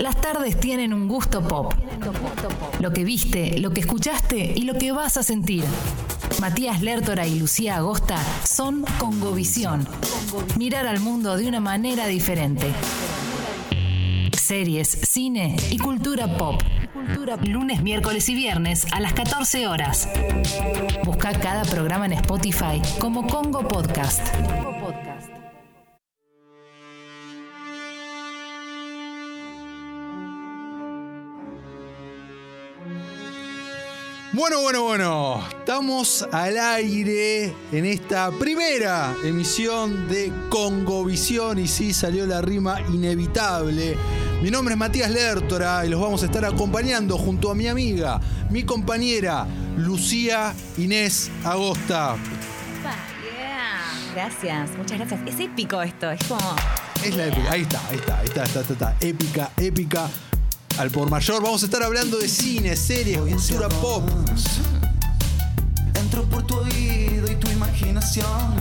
Las tardes tienen un gusto pop. Lo que viste, lo que escuchaste y lo que vas a sentir. Matías Lertora y Lucía Agosta son Congovisión. Mirar al mundo de una manera diferente. Series, cine y cultura pop. Lunes, miércoles y viernes a las 14 horas. Busca cada programa en Spotify como Congo Podcast. Bueno, bueno, bueno, estamos al aire en esta primera emisión de Congovisión y sí salió la rima inevitable. Mi nombre es Matías Lertora y los vamos a estar acompañando junto a mi amiga, mi compañera Lucía Inés Agosta. Yeah. Gracias, muchas gracias. Es épico esto, es como. Es la épica, ahí está, ahí está, ahí está, está, está, está. épica, épica. Al por mayor vamos a estar hablando de cine, series, cultura pop. Entro por tu oído y tu imaginación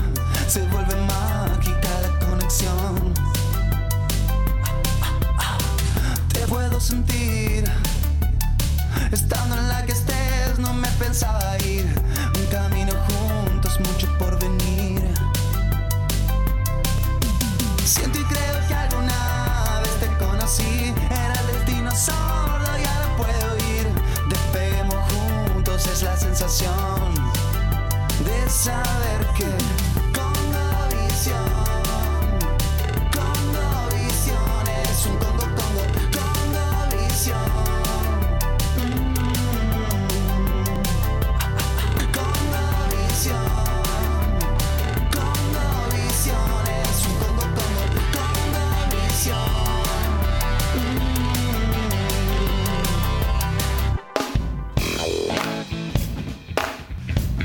se vuelve mágica la conexión. Te puedo sentir estando en la que estés. No me pensaba ir un camino juntos, mucho por venir. De saber que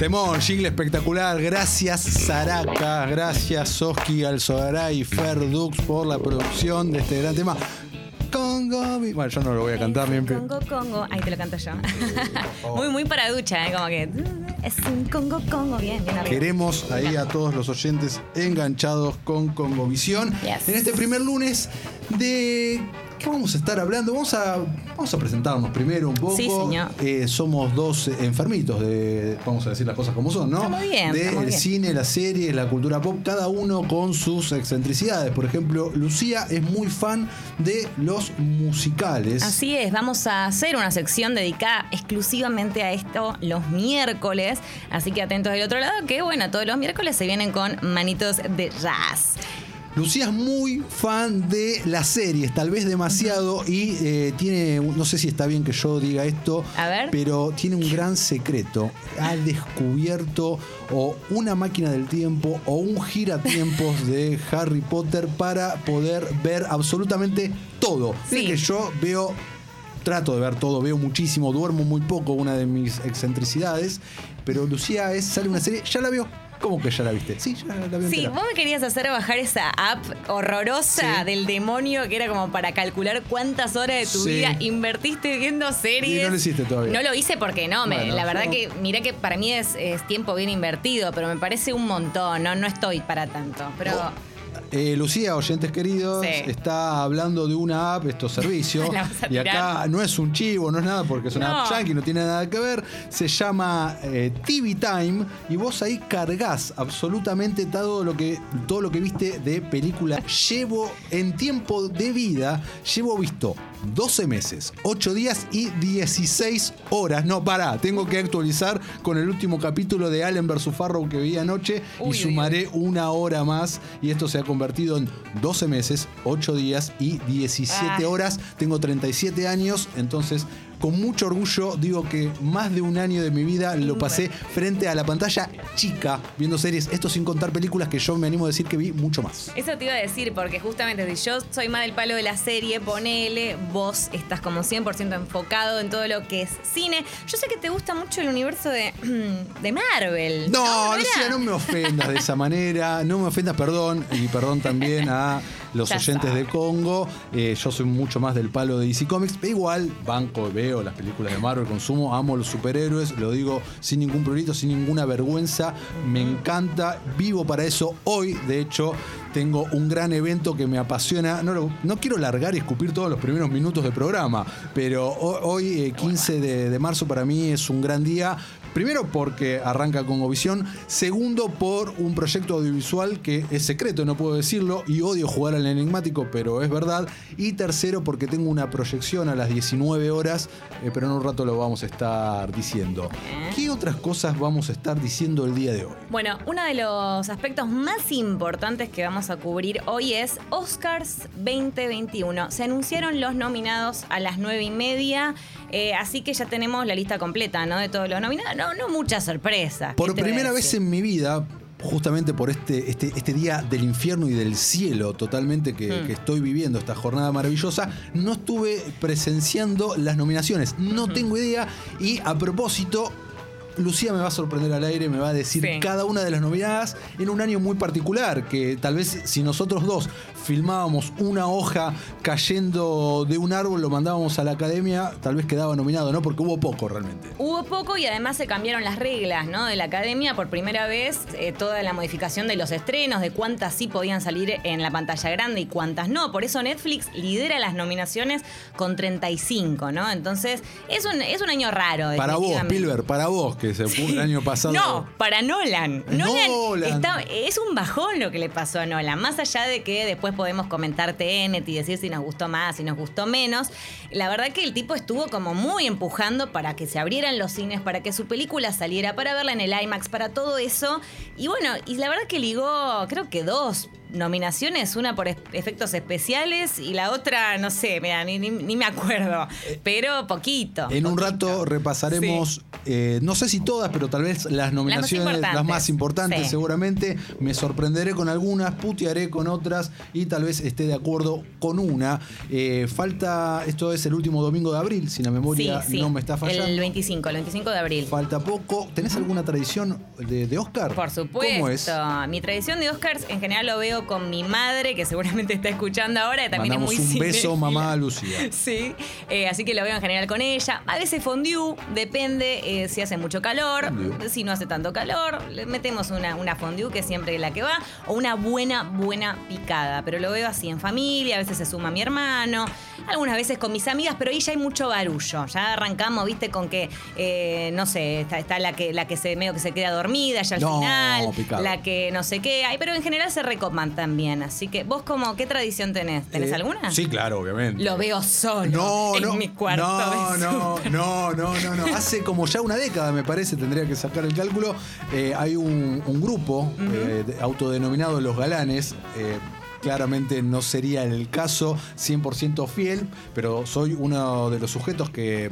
Temón, jingle espectacular. Gracias, Saraka. Gracias, Soski Alzogaray y Fer Dux por la producción de este gran tema. Congo. Bueno, yo no lo voy a cantar ni en pe- Congo, Congo. Ahí te lo canto yo. muy, muy para ducha, ¿eh? Como que. Es un Congo, Congo. Bien, bien arriba. Queremos ahí a todos los oyentes enganchados con Congovisión. Yes. En este primer lunes de... ¿Qué vamos a estar hablando? Vamos a, vamos a presentarnos primero un poco. Sí, señor. Eh, somos dos enfermitos de, vamos a decir las cosas como son, ¿no? Muy bien, De el bien. cine, las series, la cultura pop, cada uno con sus excentricidades. Por ejemplo, Lucía es muy fan de los musicales. Así es, vamos a hacer una sección dedicada exclusivamente a esto los miércoles. Así que atentos del otro lado, que bueno, todos los miércoles se vienen con manitos de jazz. Lucía es muy fan de las series, tal vez demasiado, y eh, tiene, no sé si está bien que yo diga esto, A ver. pero tiene un gran secreto. Ha descubierto o una máquina del tiempo o un giratiempos de Harry Potter para poder ver absolutamente todo. Sí. Que yo veo trato de ver todo, veo muchísimo, duermo muy poco, una de mis excentricidades, pero Lucía es, sale una serie, ya la vio. ¿Cómo que ya la viste? Sí, ya la vio. Sí, vos me querías hacer bajar esa app horrorosa Sí. del demonio que era como para calcular cuántas horas de tu Sí. vida invertiste viendo series. Y no lo hiciste todavía. No lo hice porque no, me- la verdad yo- que mira que para mí es, es tiempo bien invertido, pero me parece un montón, no, no estoy para tanto. Pero Eh, Lucía, oyentes queridos, Sí. está hablando de una app, estos servicios. Y acá no es un chivo, no es nada, porque es una No. app yankee, no tiene nada que ver. Se llama eh, TV Time y vos ahí cargas absolutamente todo lo que todo lo que viste de película. Llevo en tiempo de vida, llevo visto 12 meses, 8 días y 16 horas. No, pará, tengo que actualizar con el último capítulo de Allen vs. Farrow que vi anoche Uy, uy, y sumaré una hora más y esto se ha convertido en 12 meses, 8 días y 17 Ah. horas. Tengo 37 años, entonces con mucho orgullo digo que más de un año de mi vida lo pasé frente a la pantalla chica viendo series, esto sin contar películas que yo me animo a decir que vi mucho más. Eso te iba a decir, porque justamente si yo soy más del palo de la serie, ponele, vos estás como 100% enfocado en todo lo que es cine. Yo sé que te gusta mucho el universo de, de Marvel. No, era? Lucía, no me ofendas de esa manera, no me ofendas, perdón, y perdón también a los Ya oyentes de Congo. Eh, yo soy mucho más del palo de DC Comics. Pero igual, banco, veo las películas de Marvel, consumo, amo los superhéroes, lo digo sin ningún prurito, sin ninguna vergüenza. Me encanta, vivo para eso. Hoy, de hecho, tengo un gran evento que me apasiona. No, lo- no quiero largar y escupir todos los primeros minutos del programa, pero ho- hoy, eh, 15 de, de marzo, para mí es un gran día. Primero porque arranca con Ovisión, segundo por un proyecto audiovisual que es secreto, no puedo decirlo, y odio jugar al enigmático, pero es verdad. Y tercero porque tengo una proyección a las 19 horas, eh, pero en un rato lo vamos a estar diciendo. ¿Qué otras cosas vamos a estar diciendo el día de hoy? Bueno, uno de los aspectos más importantes que vamos a cubrir hoy es Oscars 2021. Se anunciaron los nominados a las nueve y media, eh, así que ya tenemos la lista completa, ¿no? De todos los nominados. No, no mucha sorpresa. Por ¿qué te voy a primera vez en mi vida, justamente por este, este, este día del infierno y del cielo totalmente que, Hmm. que estoy viviendo, esta jornada maravillosa, no estuve presenciando las nominaciones. No tengo idea. Y a propósito. Lucía me va a sorprender al aire, me va a decir Sí. cada una de las nominadas en un año muy particular, que tal vez si nosotros dos filmábamos una hoja cayendo de un árbol, lo mandábamos a la academia, tal vez quedaba nominado, ¿no? Porque hubo poco realmente. Hubo poco y además se cambiaron las reglas ¿no? de la academia. Por primera vez, eh, toda la modificación de los estrenos, de cuántas sí podían salir en la pantalla grande y cuántas no. Por eso Netflix lidera las nominaciones con 35, ¿no? Entonces, es un, es un año raro. Para vos. Spielberg, para vos, que se fue el año pasado. No, para Nolan. Nolan, Nolan. está- es un bajón lo que le pasó a Nolan. Más allá de que después podemos comentar TNT y decir si nos gustó más, si nos gustó menos. La verdad que el tipo estuvo como muy empujando para que se abrieran los cines, para que su película saliera, para verla en el IMAX, para todo eso. Y bueno, y la verdad que ligó, creo que dos nominaciones, una por efectos especiales y la otra, no sé, mira, ni, ni- ni me acuerdo, pero poquito. En un rato repasaremos, eh, no sé si todas, pero tal vez las nominaciones, las más importantes. importantes, Sí. seguramente. Me sorprenderé con algunas, putearé con otras y tal vez esté de acuerdo con una. Eh, falta, esto es el último domingo de abril, si la memoria sí. no me está fallando. El 25, el 25 de abril. Falta poco. ¿Tenés alguna tradición de, de Oscar? Por supuesto. ¿Cómo es? Mi tradición de Oscars en general lo veo con mi madre, que seguramente está escuchando ahora, también Mandamos es muy un beso, mamá Lucía. Sí, eh, así que lo veo en general con ella. A veces fondue, depende eh, si hace mucho calor, Fondue. si no hace tanto calor, le metemos una, una fondue que es siempre la que va, o una buena, buena picada. Pero lo veo así en familia, a veces se suma mi hermano, algunas veces con mis amigas, pero ahí ya hay mucho barullo. Ya arrancamos, viste, con que, eh, no sé, está, está la que la que se medio que se queda dormida ya al No, final, picado. la que no sé qué, hay, pero en general se recoman también. Así que, ¿vos como qué tradición tenés? ¿Tenés Eh, alguna? Sí, claro, obviamente. Lo veo solo No, en no, mi cuarto. no, no, no, no, no, no. Hace como ya una década, me parece, tendría que sacar el cálculo. eh, hay un, un grupo eh, de- autodenominado Los Galanes. Claramente no sería el caso 100% fiel, pero soy uno de los sujetos que eh,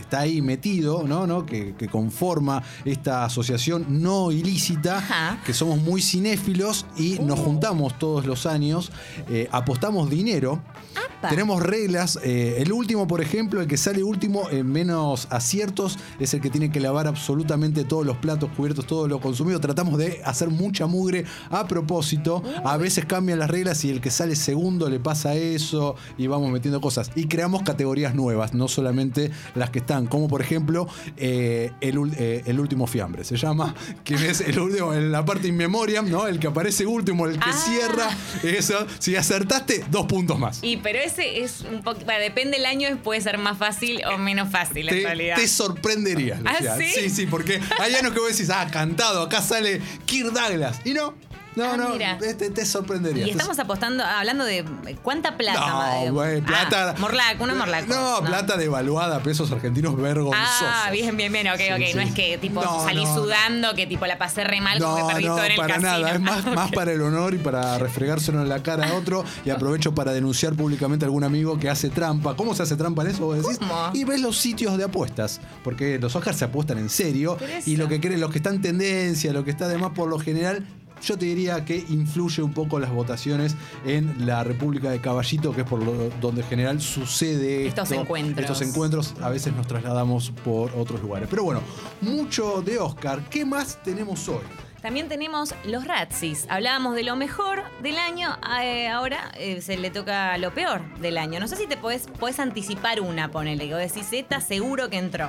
está ahí metido, ¿no? ¿no? Que, que conforma esta asociación no ilícita, Ajá. que somos muy cinéfilos y nos juntamos todos los años, eh, apostamos dinero. Apa. Tenemos reglas. eh, el último, por ejemplo, el que sale último en menos aciertos es el que tiene que lavar absolutamente todos los platos cubiertos, todo lo consumido. Tratamos de hacer mucha mugre a propósito. A veces cambian las reglas y el que sale segundo le pasa eso y vamos metiendo cosas. Y creamos categorías nuevas, no solamente las que están, como por ejemplo eh, el, eh, el último fiambre. Se llama, que es el último, en la parte in memoriam, ¿no? El que aparece último, el que Ah. cierra. Eso. Si acertaste, dos puntos más. Y pero ese es un poco. bueno, depende del año, puede ser más fácil o menos fácil en te, realidad. te sorprendería. ¿Ah, sí? sí, sí, porque hay años que vos decís, ah, cantado, acá sale Kirk Douglas. Y no, no, Ah, no, te, te sorprendería. Y estamos apostando, hablando de cuánta plata. No, ma- eh, güey, plata. Ah, morlaco, una morlaco. No, plata devaluada pesos argentinos vergonzosos. Ah, bien, bien, bien, ok, Sí, ok. sí. No es que tipo No, salí no, sudando, que tipo la pasé re mal, como que perdí no, todo en el para casino. nada. Es más, Ah, más para el honor y para refregárselo en la cara a otro. Y aprovecho para denunciar públicamente a algún amigo que hace trampa. ¿Cómo se hace trampa en eso? Vos decís. ¿Cómo? Y ves los sitios de apuestas. Porque los Oscars se apuestan en serio. Y lo que creen, los que están en tendencia, lo que está además por lo general. Yo te diría que influye un poco las votaciones en la República de Caballito, que es por lo- donde en general sucede Estos esto, encuentros. Estos encuentros a veces nos trasladamos por otros lugares. Pero bueno, mucho de Oscar. ¿Qué más tenemos hoy? También tenemos los Razzies. Hablábamos de lo mejor del año, eh, ahora eh, se le toca lo peor del año. No sé si te podés, podés anticipar una, ponele. Que decís, esta seguro que entró.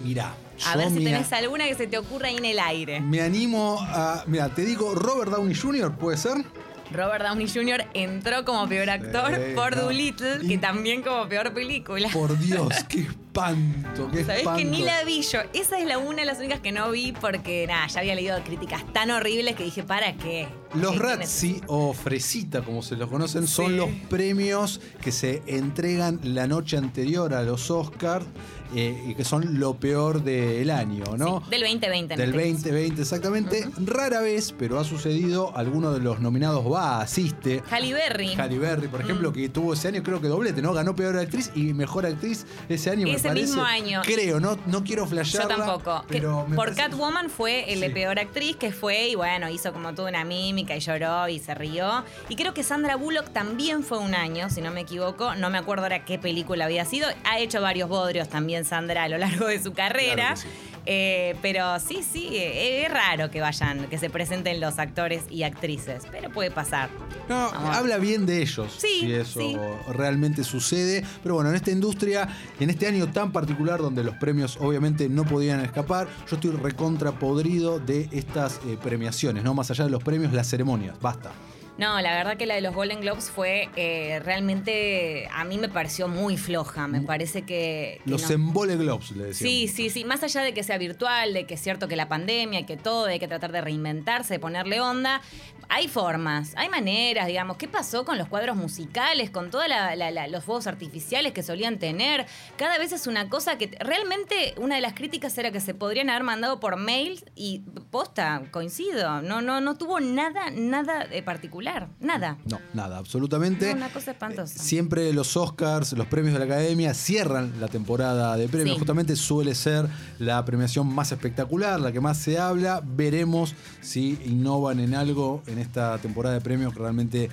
Mirá. A yo ver si tenés alguna que se te ocurra ahí en el aire. Me animo a. Mira, te digo, Robert Downey Jr., ¿puede ser? Robert Downey Jr. entró como peor actor Sí, por no. Doolittle, que Y- también como peor película. Por Dios, qué espanto, qué Sabés espanto. que ni la vi yo. Esa es la una de las únicas que no vi porque nada, ya había leído críticas tan horribles que dije, ¿para qué? Los ¿Qué- qué Razzie o Fresita, como se los conocen, son Sí. los premios que se entregan la noche anterior a los Oscars eh, y que son lo peor del año, ¿no? Sí, del 2020. en Del este caso. 2020, exactamente. Rara vez, pero ha sucedido, alguno de los nominados va, asiste. Halle Berry. Halle Berry, por ejemplo, Mm. que tuvo ese año, creo que doblete, ¿no? Ganó peor actriz y mejor actriz ese año, me Ese parece. mismo año. Creo, no, no quiero Yo flashearla. tampoco. Que Pero me por parece- Catwoman fue el de Sí. peor actriz que fue y bueno, hizo como toda una mímica y lloró y se rió. Y creo que Sandra Bullock también fue un año, si no me equivoco. No me acuerdo ahora qué película había sido. Ha hecho varios bodrios también Sandra a lo largo de su carrera. Claro que sí. Eh, pero sí, sí, eh, es raro que vayan, que se presenten los actores y actrices, pero puede pasar. No, Vamos. habla bien de ellos, Sí, si eso sí. realmente sucede. Pero bueno, en esta industria, en este año tan particular donde los premios obviamente no podían escapar, yo estoy recontra podrido de estas eh, premiaciones, ¿no? Más allá de los premios, las ceremonias. Basta. No, la verdad que la de los Golden Globes fue eh, realmente, a mí me pareció muy floja. Me parece que... que Los no- embole globes, le decían. Sí, sí, sí. Más allá de que sea virtual, de que es cierto que la pandemia, que todo, hay que tratar de reinventarse, de ponerle onda. Hay formas, hay maneras, digamos. ¿Qué pasó con los cuadros musicales, con todos los fuegos artificiales que solían tener? Cada vez es una cosa que realmente una de las críticas era que se podrían haber mandado por mail y posta, coincido. No, no, no tuvo nada, nada de particular. Nada. No, nada, absolutamente. No, una cosa espantosa. Eh, Siempre los Oscars, los premios de la Academia cierran la temporada de premios. Sí. Justamente suele ser la premiación más espectacular, la que más se habla. Veremos si innovan en algo en esta temporada de premios que realmente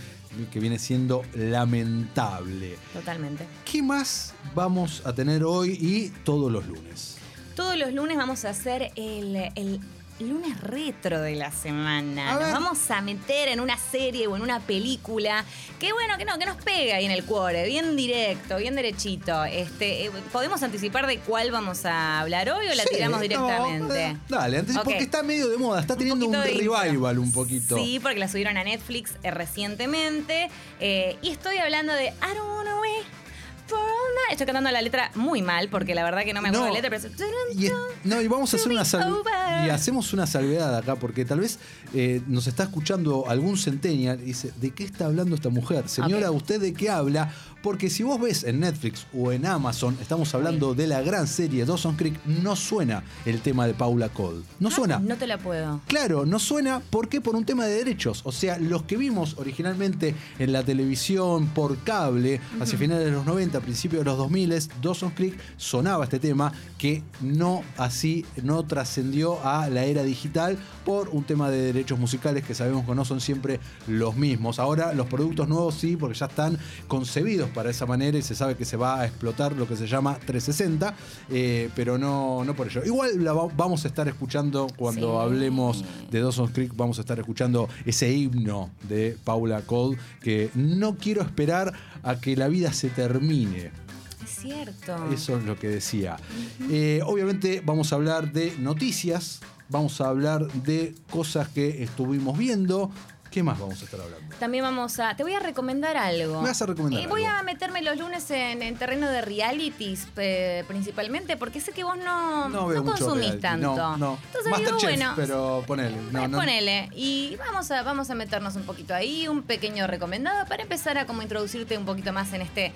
que viene siendo lamentable. Totalmente. ¿Qué más vamos a tener hoy y todos los lunes? Todos los lunes vamos a hacer el, el lunes retro de la semana. A nos vamos a meter en una serie o en una película que bueno, que no, que nos pega ahí en el cuore, bien directo, bien derechito. Este, eh, ¿Podemos anticipar de cuál vamos a hablar hoy o la Sí, tiramos no, directamente? eh, dale, antes, Ok. porque está medio de moda, está teniendo un, de revival un poquito. Sí, porque la subieron a Netflix eh, recientemente. Eh, y estoy hablando de I don't wanna wait for all night. Estoy cantando la letra muy mal porque la verdad que no me acuerdo No. la letra, pero es- Y, es- no, y vamos a hacer una sal- y hacemos una salvedad acá, porque tal vez eh, nos está escuchando algún centennial y dice, ¿de qué está hablando esta mujer? Señora. ¿usted de qué habla? Porque si vos ves en Netflix o en Amazon, estamos hablando de la gran serie Dawson Creek, no suena el tema de Paula Cole. No suena. Ah, No te la puedo. Claro, no suena, ¿por qué? Por un tema de derechos. O sea, los que vimos originalmente en la televisión por cable, hacia finales de los 90, principios de los 2000, Dawson Creek sonaba este tema que no así, no trascendió a la era digital por un tema de derechos musicales que sabemos que no son siempre los mismos. Ahora los productos nuevos sí, porque ya están concebidos para esa manera y se sabe que se va a explotar lo que se llama 360, eh, pero no, no por ello. Igual la va- vamos a estar escuchando cuando Sí. hablemos de Dawson's Creek, vamos a estar escuchando ese himno de Paula Cole, que no quiero esperar a que la vida se termine. Es cierto. Eso es lo que decía. Eh, obviamente vamos a hablar de noticias, vamos a hablar de cosas que estuvimos viendo. ¿Qué más vamos a estar hablando? También vamos a. Te voy a recomendar algo. Me vas a recomendar Eh, voy algo. a meterme los lunes en, en terreno de realities, eh, principalmente, porque sé que vos no, No veo mucho consumís reality. tanto. No, no. Entonces digo, bueno. pero ponele. No, eh, no. Ponele. Y vamos a, vamos a meternos un poquito ahí, un pequeño recomendado para empezar a como introducirte un poquito más en este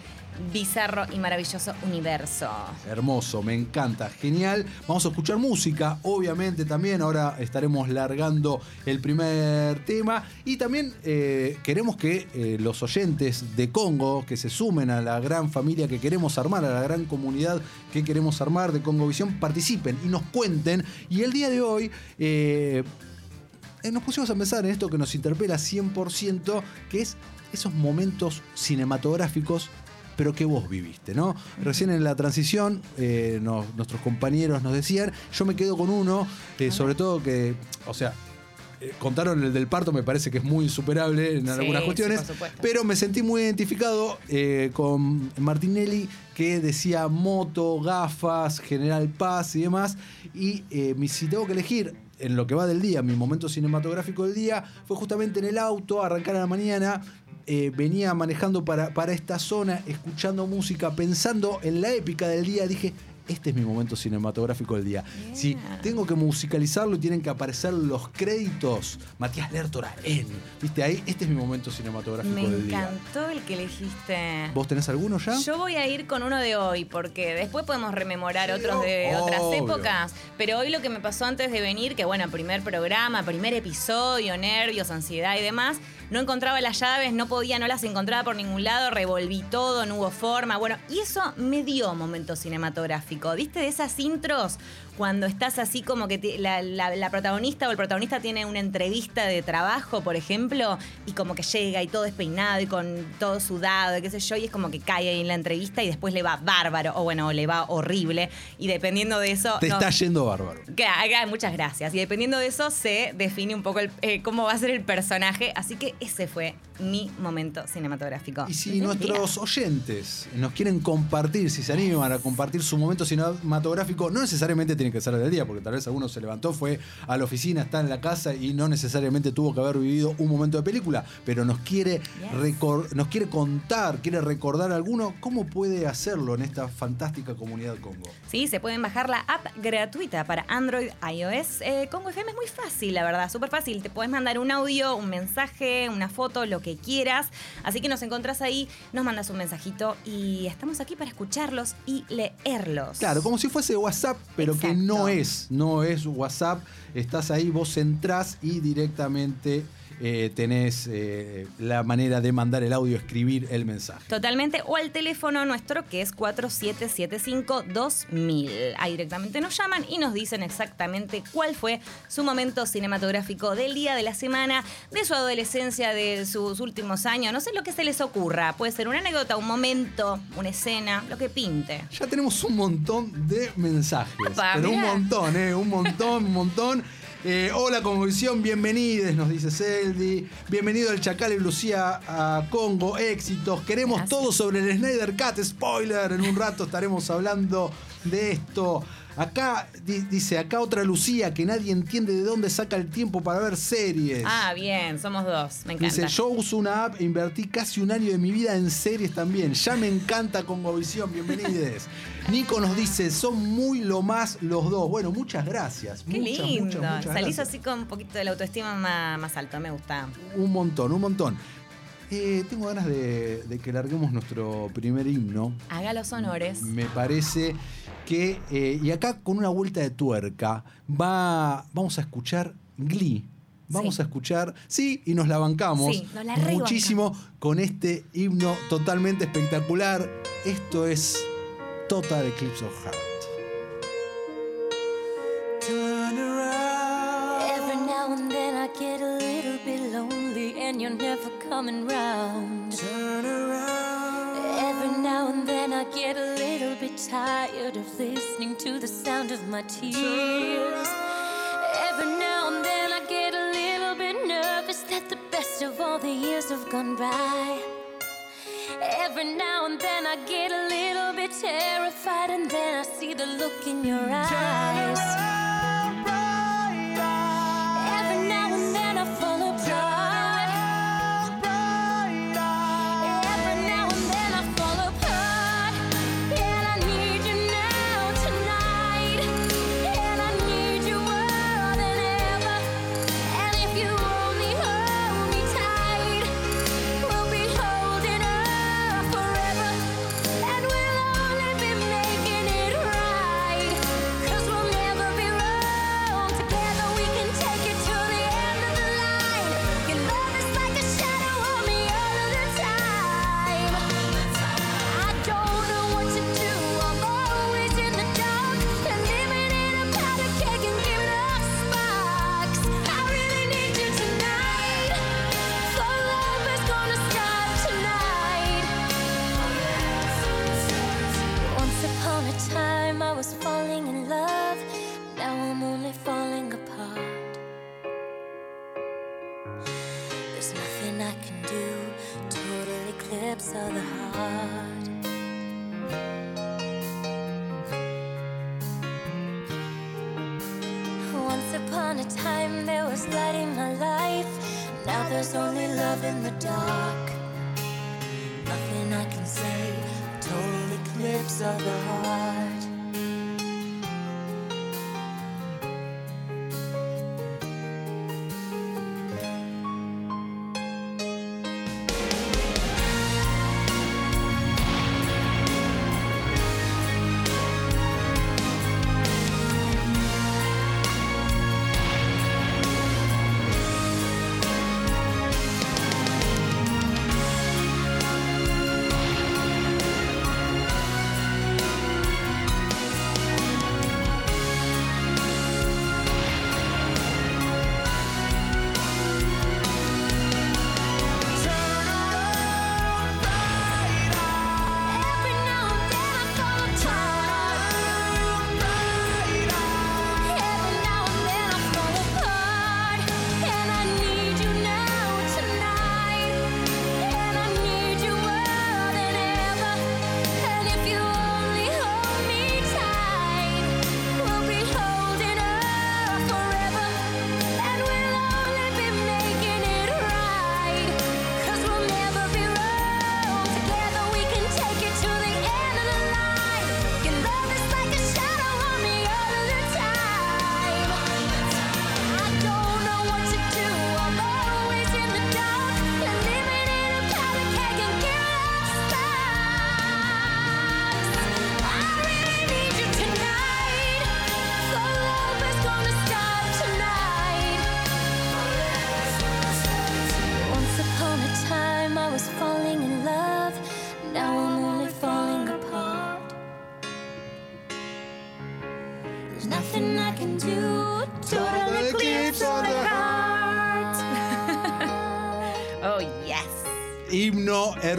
bizarro y maravilloso universo. Hermoso, me encanta, genial. Vamos a escuchar música, obviamente también. Ahora estaremos largando el primer tema. Y también eh, queremos que eh, los oyentes de Congo, que se sumen a la gran familia que queremos armar, a la gran comunidad que queremos armar de Congo Visión, participen y nos cuenten. Y el día de hoy... eh, nos pusimos a pensar en esto que nos interpela 100%, que es esos momentos cinematográficos, pero que vos viviste, ¿no? Recién en la transición, eh, nuestros compañeros nos decían, yo me quedo con uno, eh, sobre todo que, o sea, eh, contaron el del parto, me parece que es muy insuperable en Sí, algunas cuestiones. pero me sentí muy identificado eh, con Martinelli, que decía moto, gafas, General Paz y demás. Y eh, si tengo que elegir en lo que va del día, mi momento cinematográfico del día, fue justamente en el auto, arrancar a la mañana. Eh, venía manejando para, para esta zona, escuchando música, pensando en la épica del día. Dije, este es mi momento cinematográfico del día. Si tengo que musicalizarlo y tienen que aparecer los créditos, Matías Lertora en, viste ahí, este es mi momento cinematográfico Me del día. encantó el que elegiste. ¿Vos tenés alguno ya? Yo voy a ir con uno de hoy, porque después podemos rememorar Sí, otros de obvio. otras épocas. Pero hoy lo que me pasó antes de venir, que bueno, primer programa, primer episodio, nervios, ansiedad y demás, no encontraba las llaves, no podía, no las encontraba por ningún lado, revolví todo, no hubo forma. Bueno, y eso me dio momento cinematográfico. ¿Viste de esas intros? Cuando estás así como que la, la- la protagonista o el protagonista tiene una entrevista de trabajo, por ejemplo, y como que llega y todo despeinado y con todo sudado, y qué sé yo, y es como que cae ahí en la entrevista y después le va bárbaro, o bueno, le va horrible. Y dependiendo de eso. Te no- está yendo bárbaro. que haga muchas gracias. Y dependiendo de eso se define un poco el- eh, cómo va a ser el personaje. Así que ese fue mi momento cinematográfico. Y si día. nuestros oyentes nos quieren compartir, si se animan a compartir su momento cinematográfico, no necesariamente tiene que ser del día, porque tal vez alguno se levantó, fue a la oficina, está en la casa y no necesariamente tuvo que haber vivido un momento de película, pero nos quiere, nos quiere contar, quiere recordar alguno, ¿cómo puede hacerlo en esta fantástica comunidad Congo? Sí, se pueden bajar la app gratuita para Android, iOS. Eh, Congo FM es muy fácil, la verdad, súper fácil. Te puedes mandar un audio, un mensaje, una foto, lo que quieras. Así que nos encontrás ahí, nos mandas un mensajito y estamos aquí para escucharlos y leerlos. Claro, como si fuese WhatsApp, pero que no es, no es WhatsApp. Estás ahí, vos entrás y directamente eh, tenés eh, la manera de mandar el audio, escribir el mensaje. Totalmente, o al teléfono nuestro que es 4775-2000. Ahí directamente nos llaman y nos dicen exactamente cuál fue su momento cinematográfico del día, de la semana, de su adolescencia, de sus últimos años, no sé lo que se les ocurra. Puede ser una anécdota, un momento, una escena, lo que pinte. Ya tenemos un montón de mensajes. Pero un montón, ¿eh? Un montón, un montón. Eh, hola, Convicción, bienvenidos, nos dice Celdi. Bienvenido el Chacal y Lucía a Congo, éxitos. Queremos Gracias. todo sobre el Snyder Cut, spoiler. En un rato estaremos hablando de esto. Acá di- dice, acá otra Lucía que nadie entiende de dónde saca el tiempo para ver series. Ah, bien, somos dos, me encanta. Dice, yo uso una app e invertí casi un año de mi vida en series también. Ya me encanta Congovisión, bienvenidos. Nico nos dice, son muy lo más los dos. Bueno, muchas gracias. Qué muchas, lindo. muchas, muchas Salís gracias. así con un poquito de la autoestima más, más alto, me gusta. Un montón, un montón. Eh, tengo ganas de, de que larguemos nuestro primer himno. Haga los honores. Me parece que, eh, y acá con una vuelta de tuerca, va, vamos a escuchar Glee. Vamos Sí. a escuchar, sí, y nos la bancamos Sí, nos la muchísimo con este himno totalmente espectacular. Esto es Total Eclipse of Heart. Turn around. Every now and then I get a little bit lonely and you're never coming round. Turn around. Every now and then I get a little bit tired of listening to the sound of my tears. Every now and then I get a little bit nervous that the best of all the years have gone by. Every now and then I get a little bit terrified, and then I see the look in your eyes. depths of the heart. Once upon a time, there was light in my life. Now there's only love in the dark. Nothing I can say, total eclipse of the heart.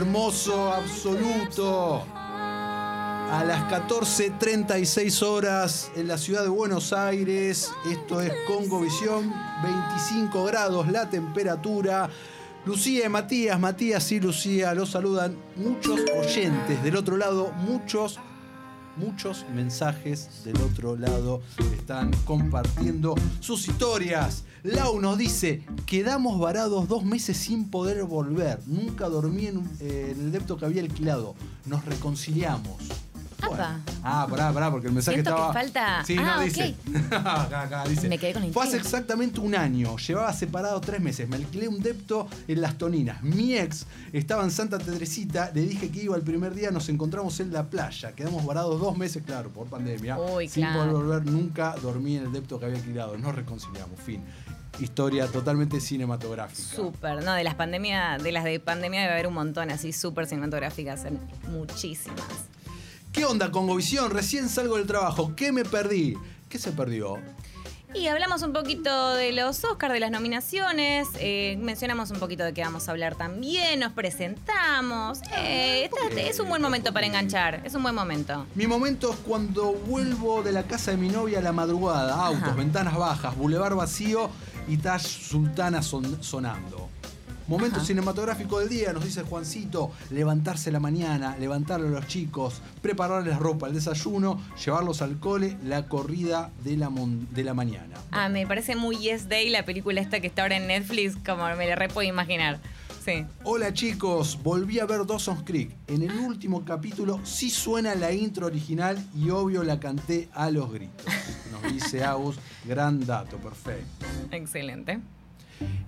Hermoso, absoluto. A las 14.36 horas en la ciudad de Buenos Aires. Esto es Congo Visión. 25 grados la temperatura. Lucía y Matías, Matías y Lucía los saludan. Muchos oyentes del otro lado, muchos, muchos mensajes del otro lado están compartiendo sus historias. Lau nos dice, quedamos varados dos meses sin poder volver. Nunca dormí en, eh, en el depto que había alquilado. Nos reconciliamos. Ah, pará, pará, porque el mensaje Siento que estaba. falta- Sí, Ah, no, dice. acá, acá, dice. Me quedé con la Fue hace exactamente un año. Llevaba separado tres meses. Me alquilé un depto en Las Toninas. Mi ex estaba en Santa Teresita. Le dije que iba el primer día. Nos encontramos en la playa. Quedamos varados dos meses, claro, por pandemia. Uy, sin claro. poder volver nunca. Dormí en el depto que había alquilado. Nos reconciliamos. Fin. Historia totalmente cinematográfica. Súper, no, de las pandemias, de las de pandemia debe haber un montón así súper cinematográficas, muchísimas. ¿Qué onda, Congovisión? Recién salgo del trabajo. ¿Qué me perdí? ¿Qué se perdió? Y hablamos un poquito de los Oscars, de las nominaciones, eh, mencionamos un poquito de qué vamos a hablar también, nos presentamos. Eh, esta- es un buen momento para enganchar, es un buen momento. Mi momento es cuando vuelvo de la casa de mi novia a la madrugada. Autos, Ajá. ventanas bajas, bulevar vacío y Tash Sultana son- sonando. Momento Ajá. cinematográfico del día, nos dice Juancito, levantarse la mañana, levantarle a los chicos, prepararles ropa, el desayuno, llevarlos al cole, la corrida de la, mon- de la mañana. Ah, me parece muy Yes Day la película esta que está ahora en Netflix, como me la re puedo imaginar. Sí. Hola chicos, volví a ver Dawson's Creek. En el último capítulo sí suena la intro original y obvio la canté a los gritos. Nos dice Agus, gran dato, perfecto. Excelente.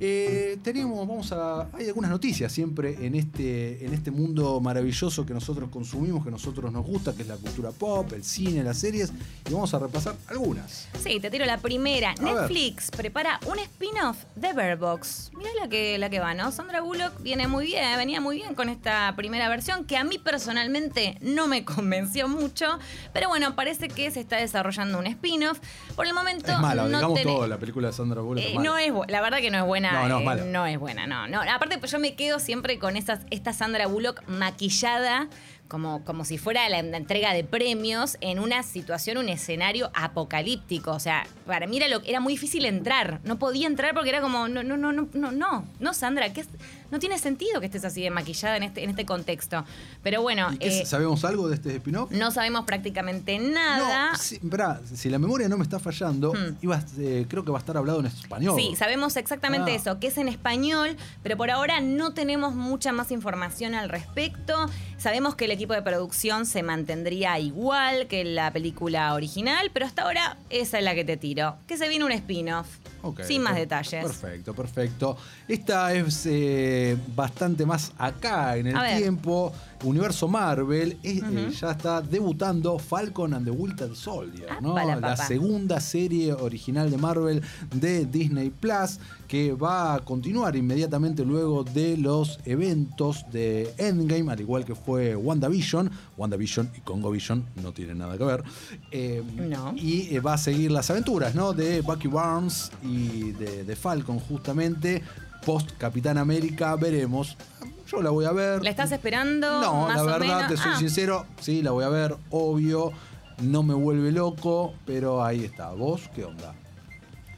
Eh, tenemos, vamos a. Hay algunas noticias siempre en este, en este mundo maravilloso que nosotros consumimos, que nosotros nos gusta, que es la cultura pop, el cine, las series, y vamos a repasar algunas. Sí, te tiro la primera. Netflix prepara un spin-off de Bird Box. Mirá la que, la que va, ¿no? Sandra Bullock viene muy bien, venía muy bien con esta primera versión, que a mí personalmente no me convenció mucho. Pero bueno, parece que se está desarrollando un spin-off. Por el momento. Es mala, no digamos todo, la película de Sandra Bullock Eh, no es la verdad que no es buena. No, no, es eh, mala. no es buena, no, no. Aparte, pues yo me quedo siempre con esas, esta Sandra Bullock maquillada. Como, como si fuera la, la entrega de premios en una situación, un escenario apocalíptico. O sea, para mí era, lo, era muy difícil entrar. No podía entrar porque era como, no, no, no, no, no, no, no, Sandra, ¿qué es? No tiene sentido que estés así de maquillada en este, en este contexto. Pero bueno, ¿Y qué- eh, ¿Sabemos algo de este spin-off? no sabemos prácticamente nada. No, sí, esperá, si la memoria no me está fallando, Hmm. iba eh, creo que va a estar hablado en español. Sí, sabemos exactamente Ah. eso, que es en español, pero por ahora no tenemos mucha más información al respecto. Sabemos que el equipo de producción se mantendría igual que la película original, pero hasta ahora esa es la que te tiro, que se viene un spin-off, Sin más per- detalles. Perfecto, perfecto. Esta es eh, bastante más acá en el tiempo. Universo Marvel eh, eh, ya está debutando Falcon and the Winter Soldier, ¿no? Ápala, La segunda serie original de Marvel de Disney Plus que va a continuar inmediatamente luego de los eventos de Endgame, al igual que fue WandaVision. WandaVision y CongoVision no tienen nada que ver. Eh, No. y va a seguir las aventuras ¿no? de Bucky Barnes y de, de Falcon justamente. Post Capitán América veremos. Yo la voy a ver. ¿La estás esperando? no más la o verdad menos? te soy Ah, sincero sí la voy a ver obvio. No me vuelve loco pero ahí está. Vos qué onda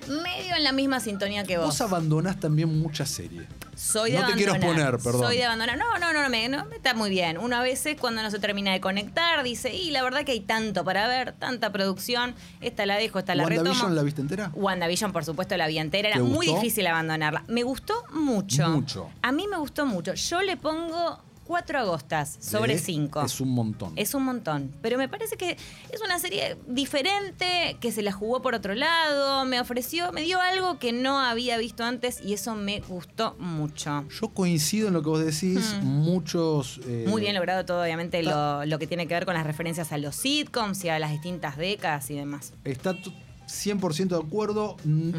Medio en la misma sintonía que vos vos. abandonás también muchas series Soy de no te quiero abandonar. poner perdón Soy de abandonar. No, no, no, no, me, no, me está muy bien. Uno a veces cuando no se termina de conectar dice, y la verdad que hay tanto para ver, tanta producción, esta la dejo, esta la retomo. WandaVision la viste entera WandaVision, por supuesto, la vi entera. Era ¿Te muy difícil abandonarla. Me gustó mucho. Mucho. A mí me gustó mucho. Yo le pongo cuatro agostas sobre Eh, cinco. es un montón Es un montón. Pero me parece que es una serie diferente, que se la jugó por otro lado, me ofreció, me dio algo que no había visto antes y eso me gustó mucho. yo coincido en lo que vos decís muchos eh. Muy bien logrado todo, obviamente, lo, lo que tiene que ver con las referencias a los sitcoms y a las distintas décadas y demás. Está t- 100% de acuerdo, mm,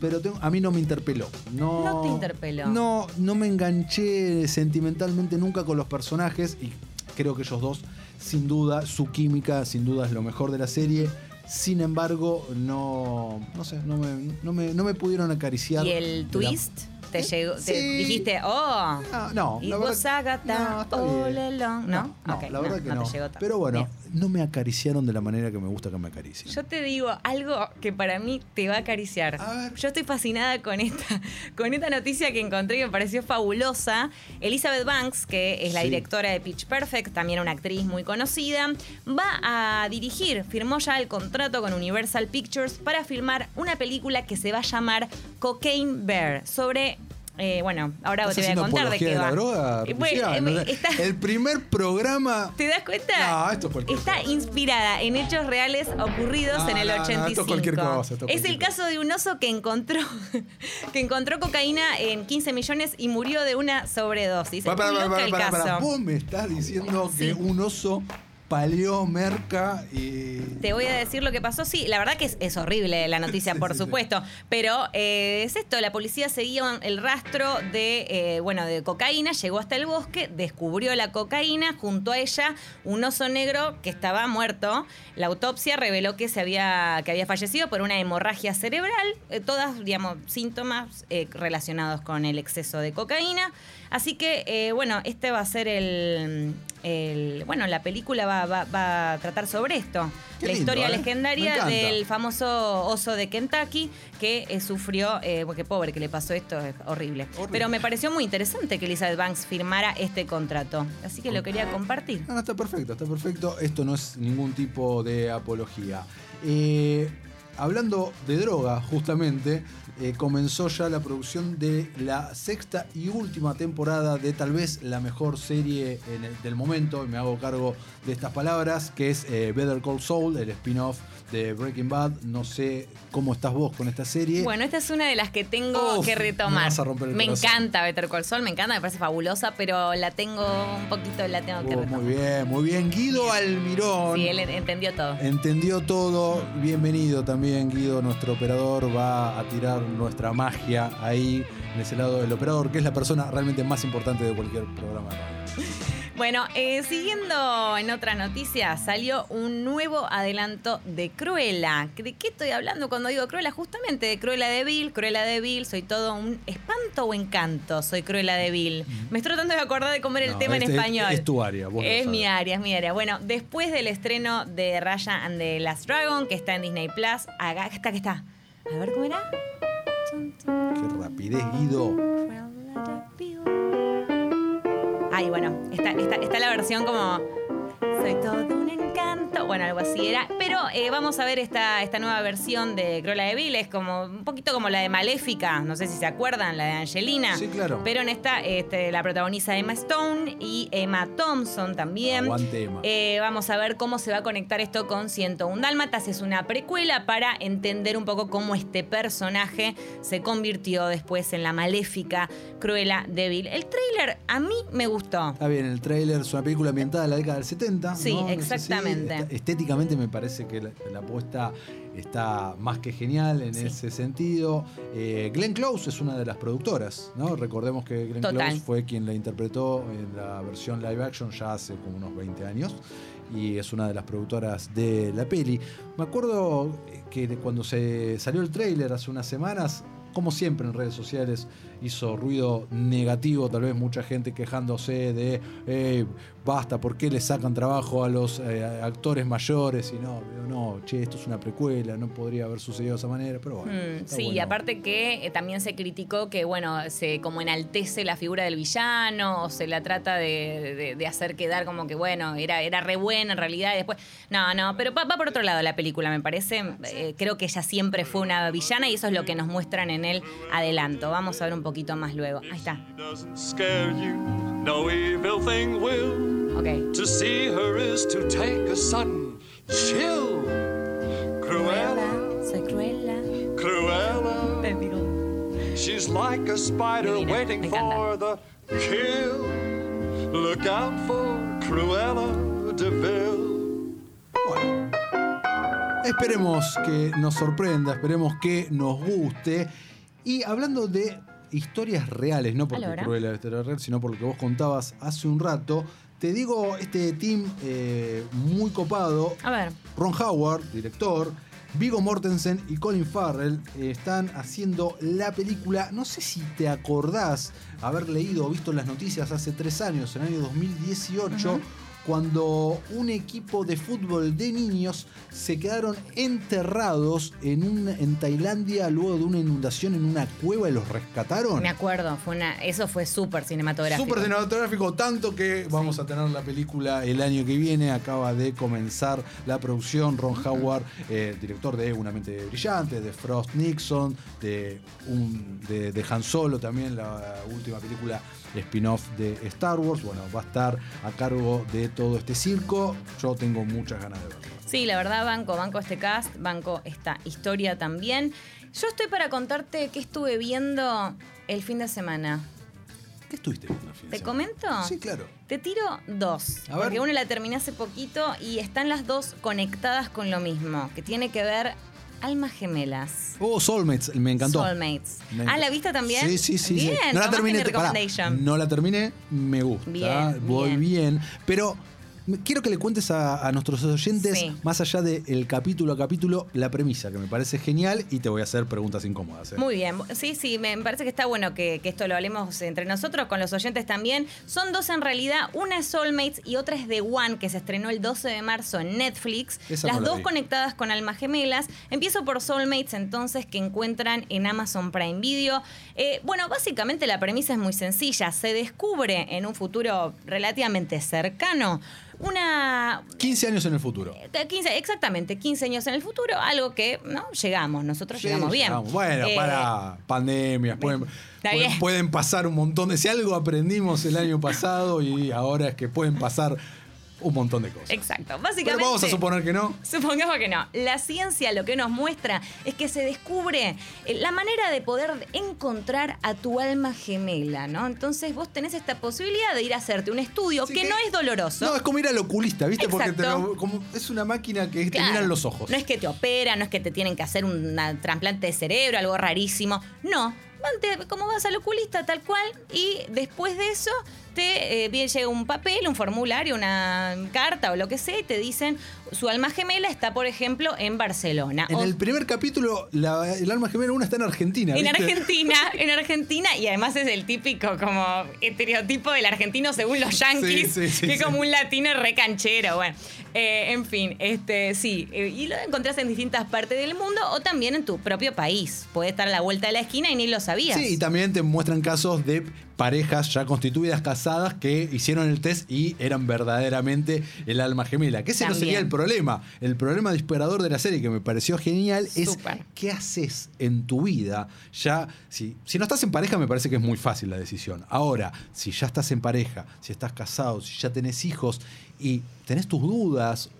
pero tengo- a mí no me interpeló. No, No te interpeló. No, no me enganché sentimentalmente nunca con los personajes y creo que ellos dos, sin duda, su química, sin duda es lo mejor de la serie. Sin embargo, no, no sé, no me, no me, no me pudieron acariciar. Y el la- twist, te llegó, te Sí. dijiste, oh, Ah, no, y la vos verdad- no, está bien. along. ¿No? No, Ok, la verdad que no no. te llegó. Pero bueno, Bien. no me acariciaron de la manera que me gusta que me acaricien. Yo te digo algo que para mí te va a acariciar. A ver. Yo estoy fascinada con esta, con esta noticia que encontré y me pareció fabulosa. Elizabeth Banks, que es la Sí. directora de Pitch Perfect, también una actriz muy conocida, va a dirigir, firmó ya el contrato con Universal Pictures para filmar una película que se va a llamar Cocaine Bear, sobre... eh, bueno, ahora ¿Estás te voy a contar de qué de va. la droga, Eh, bueno, eh, No me- sé, está- El primer programa. ¿Te das cuenta? No, esto es Está cosa. inspirada en hechos reales ocurridos No, en el no, no, esto es 85. cualquier cosa, esto es es el caso de un oso que encontró que encontró cocaína en 15 millones y murió de una sobredosis. Para. Vos me estás diciendo Sí. que un oso paleó merca y. Te voy a decir lo que pasó. Sí, la verdad que es, es horrible la noticia, Sí, por sí, sí. supuesto. Pero eh, es esto: la policía seguía el rastro de, eh, bueno, de cocaína, llegó hasta el bosque, descubrió la cocaína, junto a ella un oso negro que estaba muerto. La autopsia reveló que se había, que había fallecido por una hemorragia cerebral, eh, todas, digamos, síntomas relacionados con el exceso de cocaína. Así que, bueno, este va a ser el, el- bueno, la película va, va- va a tratar sobre esto. Qué la lindo, historia ¿eh? Legendaria del famoso oso de Kentucky que eh, sufrió, eh, porque pobre que le pasó esto, es horrible. Horrible. Pero me pareció muy interesante que Elizabeth Banks firmara este contrato. Así que lo quería compartir. No, no, está perfecto, está perfecto. Esto no es ningún tipo de apología. Eh, hablando de droga, justamente, eh, comenzó ya la producción de la sexta y última temporada de tal vez la mejor serie en el- del momento, y me hago cargo de estas palabras, que es eh, Better Call Saul, el spin-off de Breaking Bad. No sé cómo estás vos con esta serie. Bueno, esta es una de las que tengo Uf, que me retomar. vas a romper el me encanta Better Call Saul, me encanta, me parece fabulosa, pero la tengo un poquito, la tengo que Oh, retomar. muy bien, muy bien. Guido Almirón. Sí, él entendió todo. Entendió todo. Bienvenido también, Guido. Nuestro operador va a tirar nuestra magia ahí, en ese lado del operador, que es la persona realmente más importante de cualquier programa. Bueno, eh, siguiendo en otras noticias, salió un nuevo adelanto de Cruella. ¿De qué estoy hablando cuando digo Cruella? Justamente de Cruella de Vil. Cruella de Vil, soy todo un espanto o encanto, soy Cruella de Vil. Me estoy tratando de acordar de comer el No, tema en es- es- español. es tu área, vos Es mi área, es mi área. Bueno, después del estreno de Raya and the Last Dragon, que está en Disney Plus, acá está, que está. A ver cómo era. Qué rapidez, Guido. Ay, bueno, está, está, está la versión como. Soy todo un encanto. Bueno, algo así era. Pero eh, vamos a ver esta, esta nueva versión de Cruella de Vil. Es como un poquito como la de Maléfica. No sé si se acuerdan, la de Angelina. Sí, claro. Pero en esta este, la protagoniza Emma Stone y Emma Thompson también. Aguante, Emma. Eh, vamos a ver cómo se va a conectar esto con 101 Dálmatas. Es una precuela para entender un poco cómo este personaje se convirtió después en la maléfica Cruella de Vil. El tráiler a mí me gustó. Está bien, el tráiler es una película ambientada en la década del 70. Sí, ¿no? Exactamente. Estéticamente me parece que la, la apuesta está más que genial en Sí. ese sentido. Eh, Glenn Close es una de las productoras, ¿no? Recordemos que Glenn Total. Close fue quien la interpretó en la versión live action ya hace como unos 20 años. Y es una de las productoras de la peli. Me acuerdo que cuando se salió el tráiler hace unas semanas, como siempre en redes sociales, hizo ruido negativo, tal vez mucha gente quejándose de, "Eh, basta, ¿por qué le sacan trabajo a los eh, actores mayores? Y no, no, che, esto es una precuela, no podría haber sucedido de esa manera, pero bueno. Mm, sí, y aparte que eh, también se criticó que, bueno, se como enaltece la figura del villano, o se la trata de, de- de hacer quedar como que, bueno, era, era re buena en realidad, y después. No, no, pero va, va por otro lado la película, me parece. Eh, creo que ella siempre fue una villana y eso es lo que nos muestran en el adelanto. Vamos a ver un poquito más luego. Ahí está. doesn't scare you, no evil thing will. Ok. To see her is to take a sudden chill. Cruella, Soy Cruella. Cruella, Te digo. she's like a spider Divina, waiting for the kill. Look out for Cruella de Vil. Bueno. Esperemos que nos sorprenda, esperemos que nos guste. Y hablando de historias reales, no porque. Cruella era real, sino por lo que vos contabas hace un rato, te digo este team eh, muy copado. A ver. Ron Howard, director, Vigo Mortensen y Colin Farrell eh, están haciendo la película. No sé si te acordás haber leído o visto las noticias hace tres años, en el año 2018. Cuando un equipo de fútbol de niños se quedaron enterrados en, un, en Tailandia luego de una inundación en una cueva y los rescataron. Me acuerdo, fue una, eso fue súper cinematográfico. Súper cinematográfico, tanto que vamos a tener la película el año que viene. Acaba de comenzar la producción. Ron Howard, eh, director de Una mente brillante, de Frost Nixon, de, un, de, de Han Solo también, la última película spin-off de Star Wars. Bueno, va a estar a cargo de todo este circo. Yo tengo muchas ganas de verlo. Sí, la verdad, banco, banco este cast, banco esta historia también. Yo estoy para contarte qué estuve viendo el fin de semana. ¿Qué estuviste viendo el fin de ¿Te semana? comento? Sí, claro. Te tiro dos. A ver. porque una la terminé hace poquito y están las dos conectadas con lo mismo, que tiene que ver almas gemelas. Oh, Soulmates, me encantó. Soulmates. Me Ah, ¿la viste también? Sí, sí, sí. sí. Bien, No la terminé. pará, no la terminé, me gusta. Bien, voy bien. bien. Pero quiero que le cuentes a, a nuestros oyentes, Sí. más allá del capítulo a capítulo, la premisa, que me parece genial y te voy a hacer preguntas incómodas. ¿eh? Muy bien, sí, sí, me parece que está bueno que, que esto lo hablemos entre nosotros, con los oyentes también. Son dos en realidad, una es Soulmates y otra es The One, que se estrenó el 12 de marzo en Netflix. Esa Las no la dos vi. conectadas con almas gemelas. Empiezo por Soulmates entonces, que encuentran en Amazon Prime Video. Eh, bueno, básicamente la premisa es muy sencilla. Se descubre en un futuro relativamente cercano una 15 años en el futuro. eh, 15, exactamente, 15 años en el futuro, algo que no llegamos, nosotros Sí, llegamos bien. llegamos. Bueno, Eh, para pandemias, pueden, pueden pasar un montón de... Si algo aprendimos el año pasado y ahora es que pueden pasar un montón de cosas. Exacto, Pero básicamente. vamos a suponer que no. Supongamos que no. La ciencia lo que nos muestra es que se descubre eh, la manera de poder encontrar a tu alma gemela, ¿no? Entonces vos tenés esta posibilidad de ir a hacerte un estudio que, que- no es doloroso. No, es como ir al oculista, ¿viste? Porque te Exacto. lo- como es una máquina que te miran los ojos. No es que te operan, no es que te tienen que hacer un trasplante de cerebro, algo rarísimo. No. Como vas al oculista tal cual y después de eso te eh, bien llega un papel, un formulario, una carta o lo que sea y te dicen su alma gemela está, por ejemplo, en Barcelona. En O- el primer capítulo, la- el alma gemela una está en Argentina. en. Argentina, en Argentina, y además es el típico como estereotipo del argentino según los yankees, Sí, sí, sí, que es como un latino re canchero, bueno. Eh, en fin, este sí, eh, y lo encontrás en distintas partes del mundo o también en tu propio país. Puede estar a la vuelta de la esquina y ni lo sabías. Sí, y también te muestran casos de parejas ya constituidas, casadas, que hicieron el test y eran verdaderamente el alma gemela. Que ese no sería También. el problema. El problema disparador de la serie que me pareció genial es qué haces en tu vida. Ya, si, si no estás en pareja, me parece que es muy fácil la decisión. Ahora, si ya estás en pareja, si estás casado, si ya tenés hijos y tenés tus dudas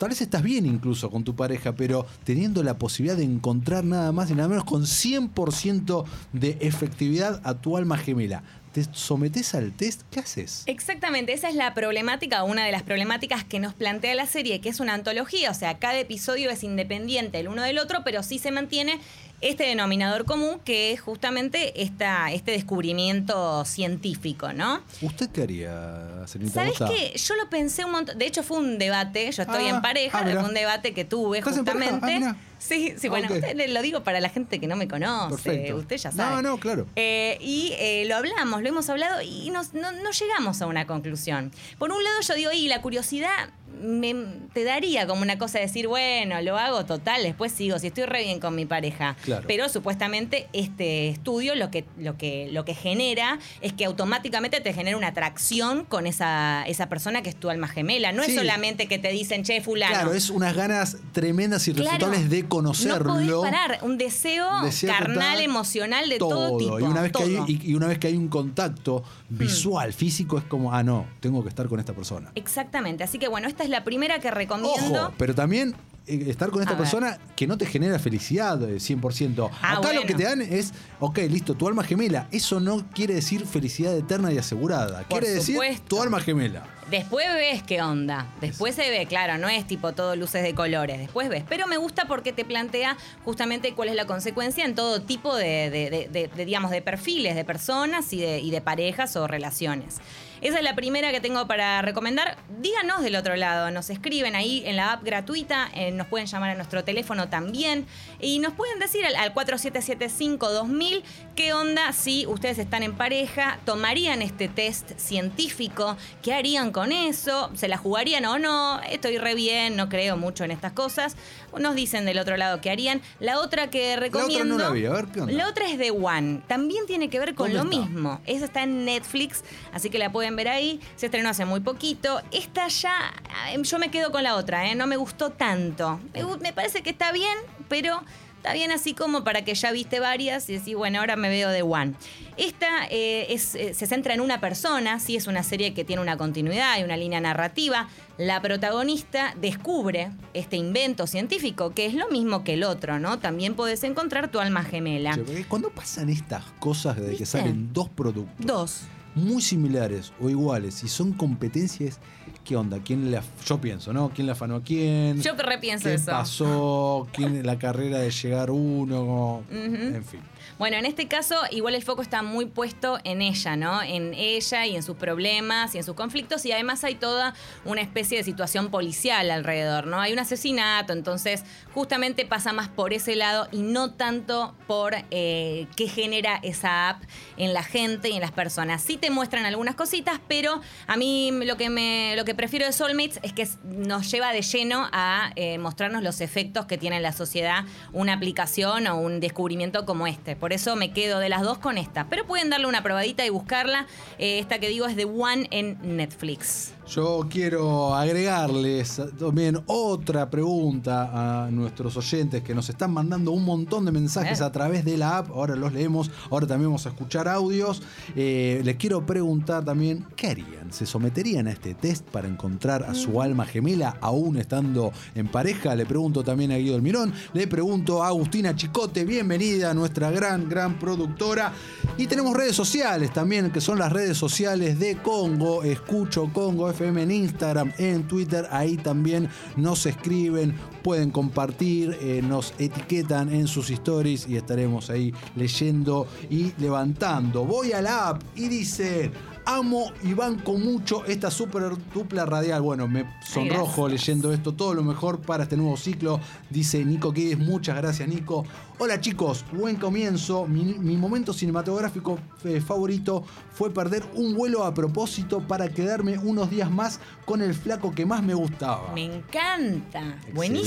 Tal vez estás bien incluso con tu pareja, pero teniendo la posibilidad de encontrar nada más y nada menos con 100% de efectividad a tu alma gemela. ¿Te sometes al test? ¿Qué haces? Exactamente, esa es la problemática, una de las problemáticas que nos plantea la serie, que es una antología, o sea, cada episodio es independiente el uno del otro, pero sí se mantiene este denominador común que es justamente esta, este descubrimiento científico, ¿no? ¿Usted qué haría, señorita ¿Sabes qué? Yo lo pensé un montón. De hecho, fue un debate. Yo estoy Ah, en pareja. ah, fue un debate que tuve justamente. Ah, sí, sí, bueno, Ok. usted- lo digo para la gente que no me conoce. Perfecto. Usted ya sabe. No, no, claro. Eh, y eh, lo hablamos, lo hemos hablado y nos- no, no llegamos a una conclusión. Por un lado, yo digo, y la curiosidad me, te daría como una cosa de decir, bueno, lo hago total, después sigo, si estoy re bien con mi pareja. Claro. Pero supuestamente este estudio lo que, lo que, lo que genera es que automáticamente te genera una atracción con esa, esa persona que es tu alma gemela. No Sí. es solamente que te dicen, che, fulano. Claro, es unas ganas tremendas y Claro. irrefutables de No conocerlo. podés parar. Un deseo, Deseo carnal, emocional de todo, tipo. Y una, vez que hay, y, y una vez que hay un contacto visual, físico, es como, ah, no, tengo que estar con esta persona. Exactamente. Así que bueno, esta es la primera que recomiendo. Ojo, pero también eh, estar con esta A ver. persona que no te genera felicidad eh, 100%. Ah, Acá lo bueno. que te dan es, ok, listo, tu alma gemela. Eso no quiere decir felicidad eterna y asegurada. Por quiere decir tu alma gemela. Después ves qué onda. Después se ve, claro, no es tipo todo luces de colores. Después ves. Pero me gusta porque te plantea justamente cuál es la consecuencia en todo tipo de, de- de- de- de, digamos, de perfiles, de personas y de, y de parejas o relaciones. Esa es la primera que tengo para recomendar. Díganos del otro lado, nos escriben ahí en la app gratuita, eh, nos pueden llamar a nuestro teléfono también y nos pueden decir al, al 4775-2000 qué onda si ustedes están en pareja, tomarían este test científico, qué harían con eso, se la jugarían o no, estoy re bien, no creo mucho en estas cosas. Nos dicen del otro lado qué harían. La otra que recomiendo... no la vi, a ver, ¿qué onda? La otra es The One, también tiene que ver con lo mismo. Esa está en Netflix, así que la pueden ver ahí. Se estrenó hace muy poquito. Esta ya, eh, yo me quedo con la otra, ¿eh? no me gustó tanto. Me, parece que está bien, pero está bien así como para que ya viste varias y decís, bueno, ahora me veo de One. Esta eh, es, eh, se centra en una persona, sí es una serie que tiene una continuidad y una línea narrativa. La protagonista descubre este invento científico, que es lo mismo que el otro, ¿no? También podés encontrar tu alma gemela. Cuando pasan estas cosas de que salen dos productos Dos. Muy similares o iguales y son competencias, ¿qué onda? ¿Quién la, yo pienso, ¿no? ¿Quién la afanó a quién? Yo repienso ¿Qué eso. pasó? ¿Quién la carrera de llegar uno? En fin. Bueno, en este caso, igual el foco está muy puesto en ella, ¿no? En ella y en sus problemas y en sus conflictos. Y además hay toda una especie de situación policial alrededor, ¿no? Hay un asesinato, entonces justamente pasa más por ese lado y no tanto por eh, qué genera esa app en la gente y en las personas. Sí te muestran algunas cositas, pero a mí lo que, me, lo que prefiero de Soulmates es que nos lleva de lleno a eh, mostrarnos los efectos que tiene en la sociedad una aplicación o un descubrimiento como este. Eso me quedo de las dos con esta. Pero pueden darle una probadita y buscarla. Eh, esta que digo es The One en Netflix. Yo quiero agregarles también otra pregunta a nuestros oyentes que nos están mandando un montón de mensajes A a través de la app. Ahora los leemos, ahora también vamos a escuchar audios. Eh, les quiero preguntar también, ¿qué harían? ¿Se someterían a este test para encontrar a su alma gemela aún estando en pareja? Le pregunto también a Guido El Mirón, le pregunto a Agustina Chicote, bienvenida, nuestra gran, gran productora. Y tenemos redes sociales también, que son las redes sociales de Congo. Escucho Congo FM en Instagram, en Twitter. Ahí también nos escriben, pueden compartir, eh, nos etiquetan en sus stories y estaremos ahí leyendo y levantando. Voy a la app y dice. Amo y banco mucho esta super dupla radial. Bueno, me sonrojo gracias. leyendo esto. Todo lo mejor para este nuevo ciclo, dice Nico Kides. Muchas gracias, Nico. Hola, chicos. Buen comienzo. Mi, mi momento cinematográfico eh, favorito fue perder un vuelo a propósito para quedarme unos días más con el flaco que más me gustaba. Me encanta.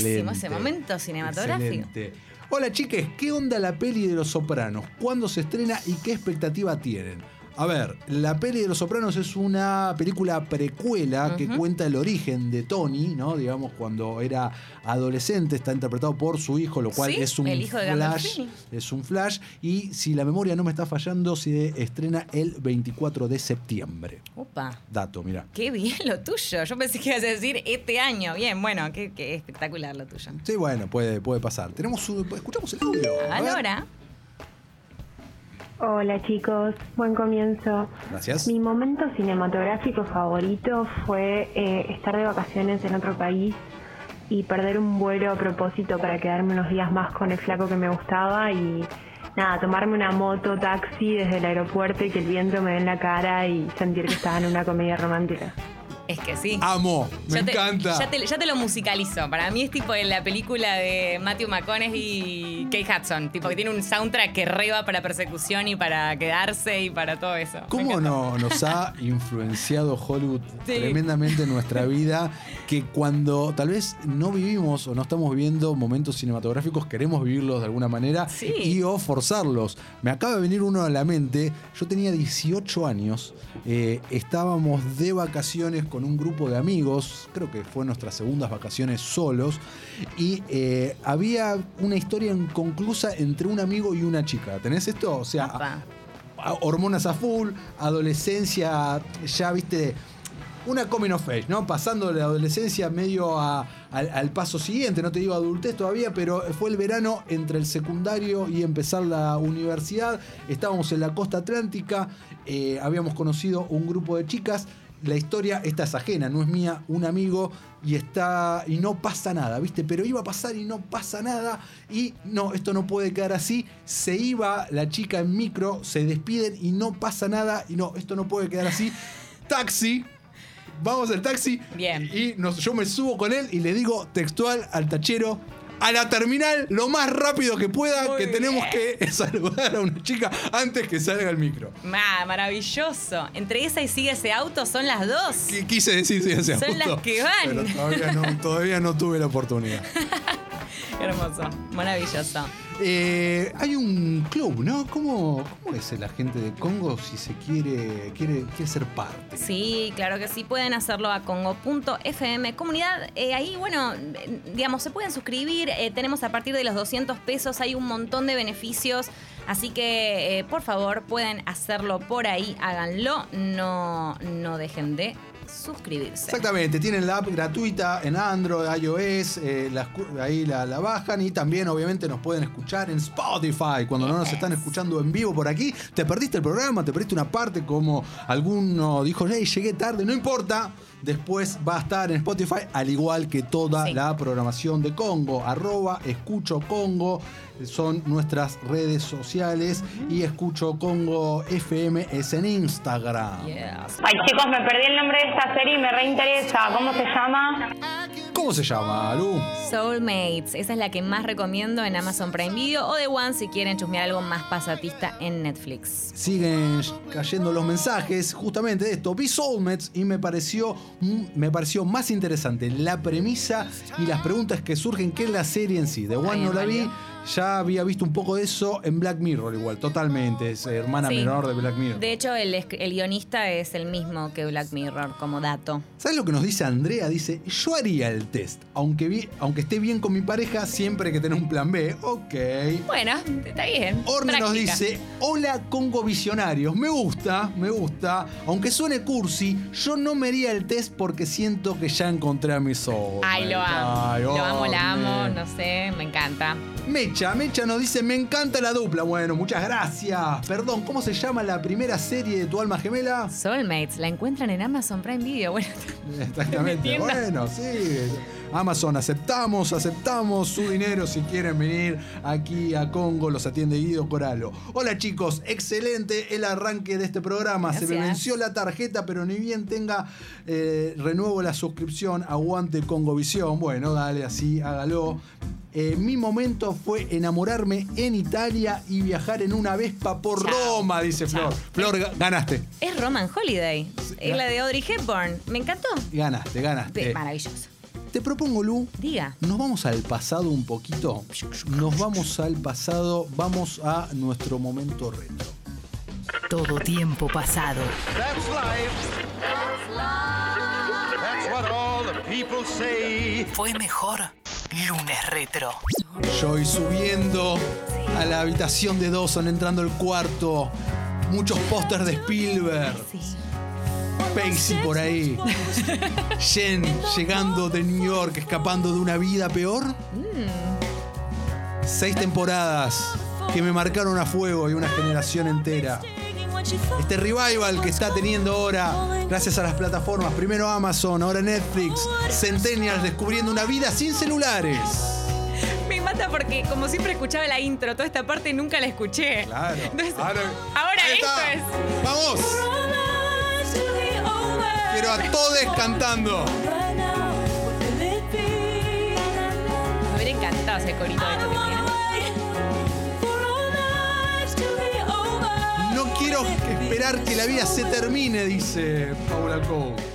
Buenísimo ese momento cinematográfico. Excelente. Hola, chiques. ¿Qué onda la peli de Los Sopranos? ¿Cuándo se estrena y qué expectativa tienen? A ver, la peli de Los Sopranos es una película precuela que cuenta el origen de Tony, ¿no? Digamos, cuando era adolescente, está interpretado por su hijo, lo cual Sí, es un el hijo de flash. Es un flash. Y si la memoria no me está fallando, se estrena el 24 de septiembre. Opa. Dato, mira. Qué bien lo tuyo. Yo pensé que ibas a decir este año. Bien, bueno, qué, qué espectacular lo tuyo. Sí, bueno, puede, puede pasar. Tenemos escuchamos el audio. Ahora, Hola chicos, buen comienzo. Gracias. Mi momento cinematográfico favorito fue eh, estar de vacaciones en otro país y perder un vuelo a propósito para quedarme unos días más con el flaco que me gustaba y nada, tomarme una moto, taxi desde el aeropuerto y que el viento me dé en la cara y sentir que estaba en una comedia romántica. Es que sí. Amo, me Ya te- encanta. Ya te, ya te lo musicalizo. Para mí es tipo en la película de Matthew McConaughey y Kate Hudson. Tipo que tiene un soundtrack que reba para persecución y para quedarse y para todo eso. ¿Cómo no, nos ha influenciado Hollywood Sí. tremendamente en nuestra vida? Que cuando tal vez no vivimos o no estamos viviendo momentos cinematográficos, queremos vivirlos de alguna manera Sí. y o forzarlos. Me acaba de venir uno a la mente. Yo tenía 18 años, eh, estábamos de vacaciones con un grupo de amigos, creo que fue nuestras segundas vacaciones solos, y eh, había una historia inconclusa entre un amigo y una chica. ¿Tenés esto? O sea, a- hormonas a full, adolescencia, ya viste, una coming of age, ¿no? Pasando de la adolescencia medio a- al, al paso siguiente, no te digo adultez todavía, pero fue el verano entre el secundario y empezar la universidad. Estábamos en la costa atlántica, eh, habíamos conocido un grupo de chicas. La historia, esta es ajena, no es mía, un amigo y está y no pasa nada, ¿viste? Pero iba a pasar y no pasa nada y no, esto no puede quedar así. Se iba la chica en micro, se despiden y no pasa nada y no, esto no puede quedar así. Taxi, vamos al taxi. Bien. Y nos- yo me subo con él y le digo textual al tachero. A la terminal lo más rápido que pueda, Muy que tenemos bien. que saludar a una chica antes que salga el micro. Ma, maravilloso. Entre esa y sigue ese auto son las dos. Qu- Quise decir si ese Son las auto, que van. Pero todavía no, todavía no tuve la oportunidad. Hermoso. Maravilloso. Eh, hay un club, ¿no? ¿Cómo, ¿Cómo es la gente de Congo si se quiere, quiere, quiere ser parte? Sí, claro que sí, pueden hacerlo a congo.fm comunidad. eh, ahí, bueno, digamos, se pueden suscribir. eh, tenemos a partir de los 200 pesos, hay un montón de beneficios. Así que, por favor, pueden hacerlo por ahí, háganlo. No, no dejen de suscribirse. Exactamente, tienen la app gratuita en Android, iOS, eh, la ahí la, la bajan y también obviamente nos pueden escuchar en Spotify cuando no nos están escuchando en vivo por aquí. Te perdiste el programa, te perdiste una parte como alguno dijo, hey, llegué tarde, no importa. Después va a estar en Spotify, al igual que toda Sí. la programación de Congo. Arroba Escucho Congo son nuestras redes sociales y Escucho Congo FM es en Instagram. Yes. Ay chicos, me perdí el nombre de esta serie y me reinteresa. ¿Cómo se llama? ¿Cómo se llama, Lu? Soulmates, esa es la que más recomiendo en Amazon Prime Video o The One si quieren chusmear algo más pasatista en Netflix. siguen cayendo los mensajes justamente de esto. Vi Soulmates y me pareció, me pareció más interesante la premisa y las preguntas que surgen que la serie en sí. The One no la vi. Ya había visto un poco de eso en Black Mirror igual, totalmente. Es hermana Sí. menor de Black Mirror. De hecho, el, el guionista es el mismo que Black Mirror, como dato. ¿Sabes lo que nos dice Andrea? Dice, yo haría el test, aunque, vi- aunque esté bien con mi pareja, siempre hay que tener un plan B. Ok. Bueno, está bien. Orne nos dice, hola Congo Visionarios, me gusta, me gusta, aunque suene cursi, yo no me haría el test porque siento que ya encontré a mi soul. Ay, lo amo. Ay, lo amo, la amo, no sé, me encanta. Mecha, Mecha nos dice, me encanta la dupla. Bueno, muchas gracias. Perdón, ¿cómo se llama la primera serie de Tu Alma Gemela? Soulmates, la encuentran en Amazon Prime Video. Bueno, Exactamente. Bueno, sí. Amazon, aceptamos, aceptamos su dinero si quieren venir aquí a Congo, los atiende Guido Coralo. Hola chicos, excelente el arranque de este programa. Se me venció la tarjeta, pero ni bien tenga eh, renuevo la suscripción, aguante Congovisión. Bueno, dale, así, hágalo. Eh, mi momento fue enamorarme en Italia y viajar en una Vespa por Chao. Roma, dice Chao. Flor. Flor, ga- ganaste. es Roman Holiday. Es la de Audrey Hepburn. Me encantó. Ganaste, ganaste. Maravilloso. Te propongo, Lu, Diga. Nos vamos al pasado un poquito. Nos vamos al pasado, vamos a nuestro momento retro. Todo tiempo pasado. That's life. That's what all the people say. Fue mejor lunes retro. Joy subiendo a la habitación de Dawson, entrando al cuarto. Muchos pósters de Spielberg. Pacey por ahí. Jen llegando de New York, escapando de una vida peor. Seis temporadas que me marcaron a fuego y una generación entera. Este revival que está teniendo ahora, gracias a las plataformas, primero Amazon, ahora Netflix, Centennials descubriendo una vida sin celulares. Me mata porque como siempre escuchaba la intro, toda esta parte nunca la escuché. Claro. Entonces, Ahora- ahora esto es. ¡Vamos! Quiero a todos cantando. Me hubiera encantado ese corito de tiene. No quiero esperar que la vida se termine, dice Paula Cole.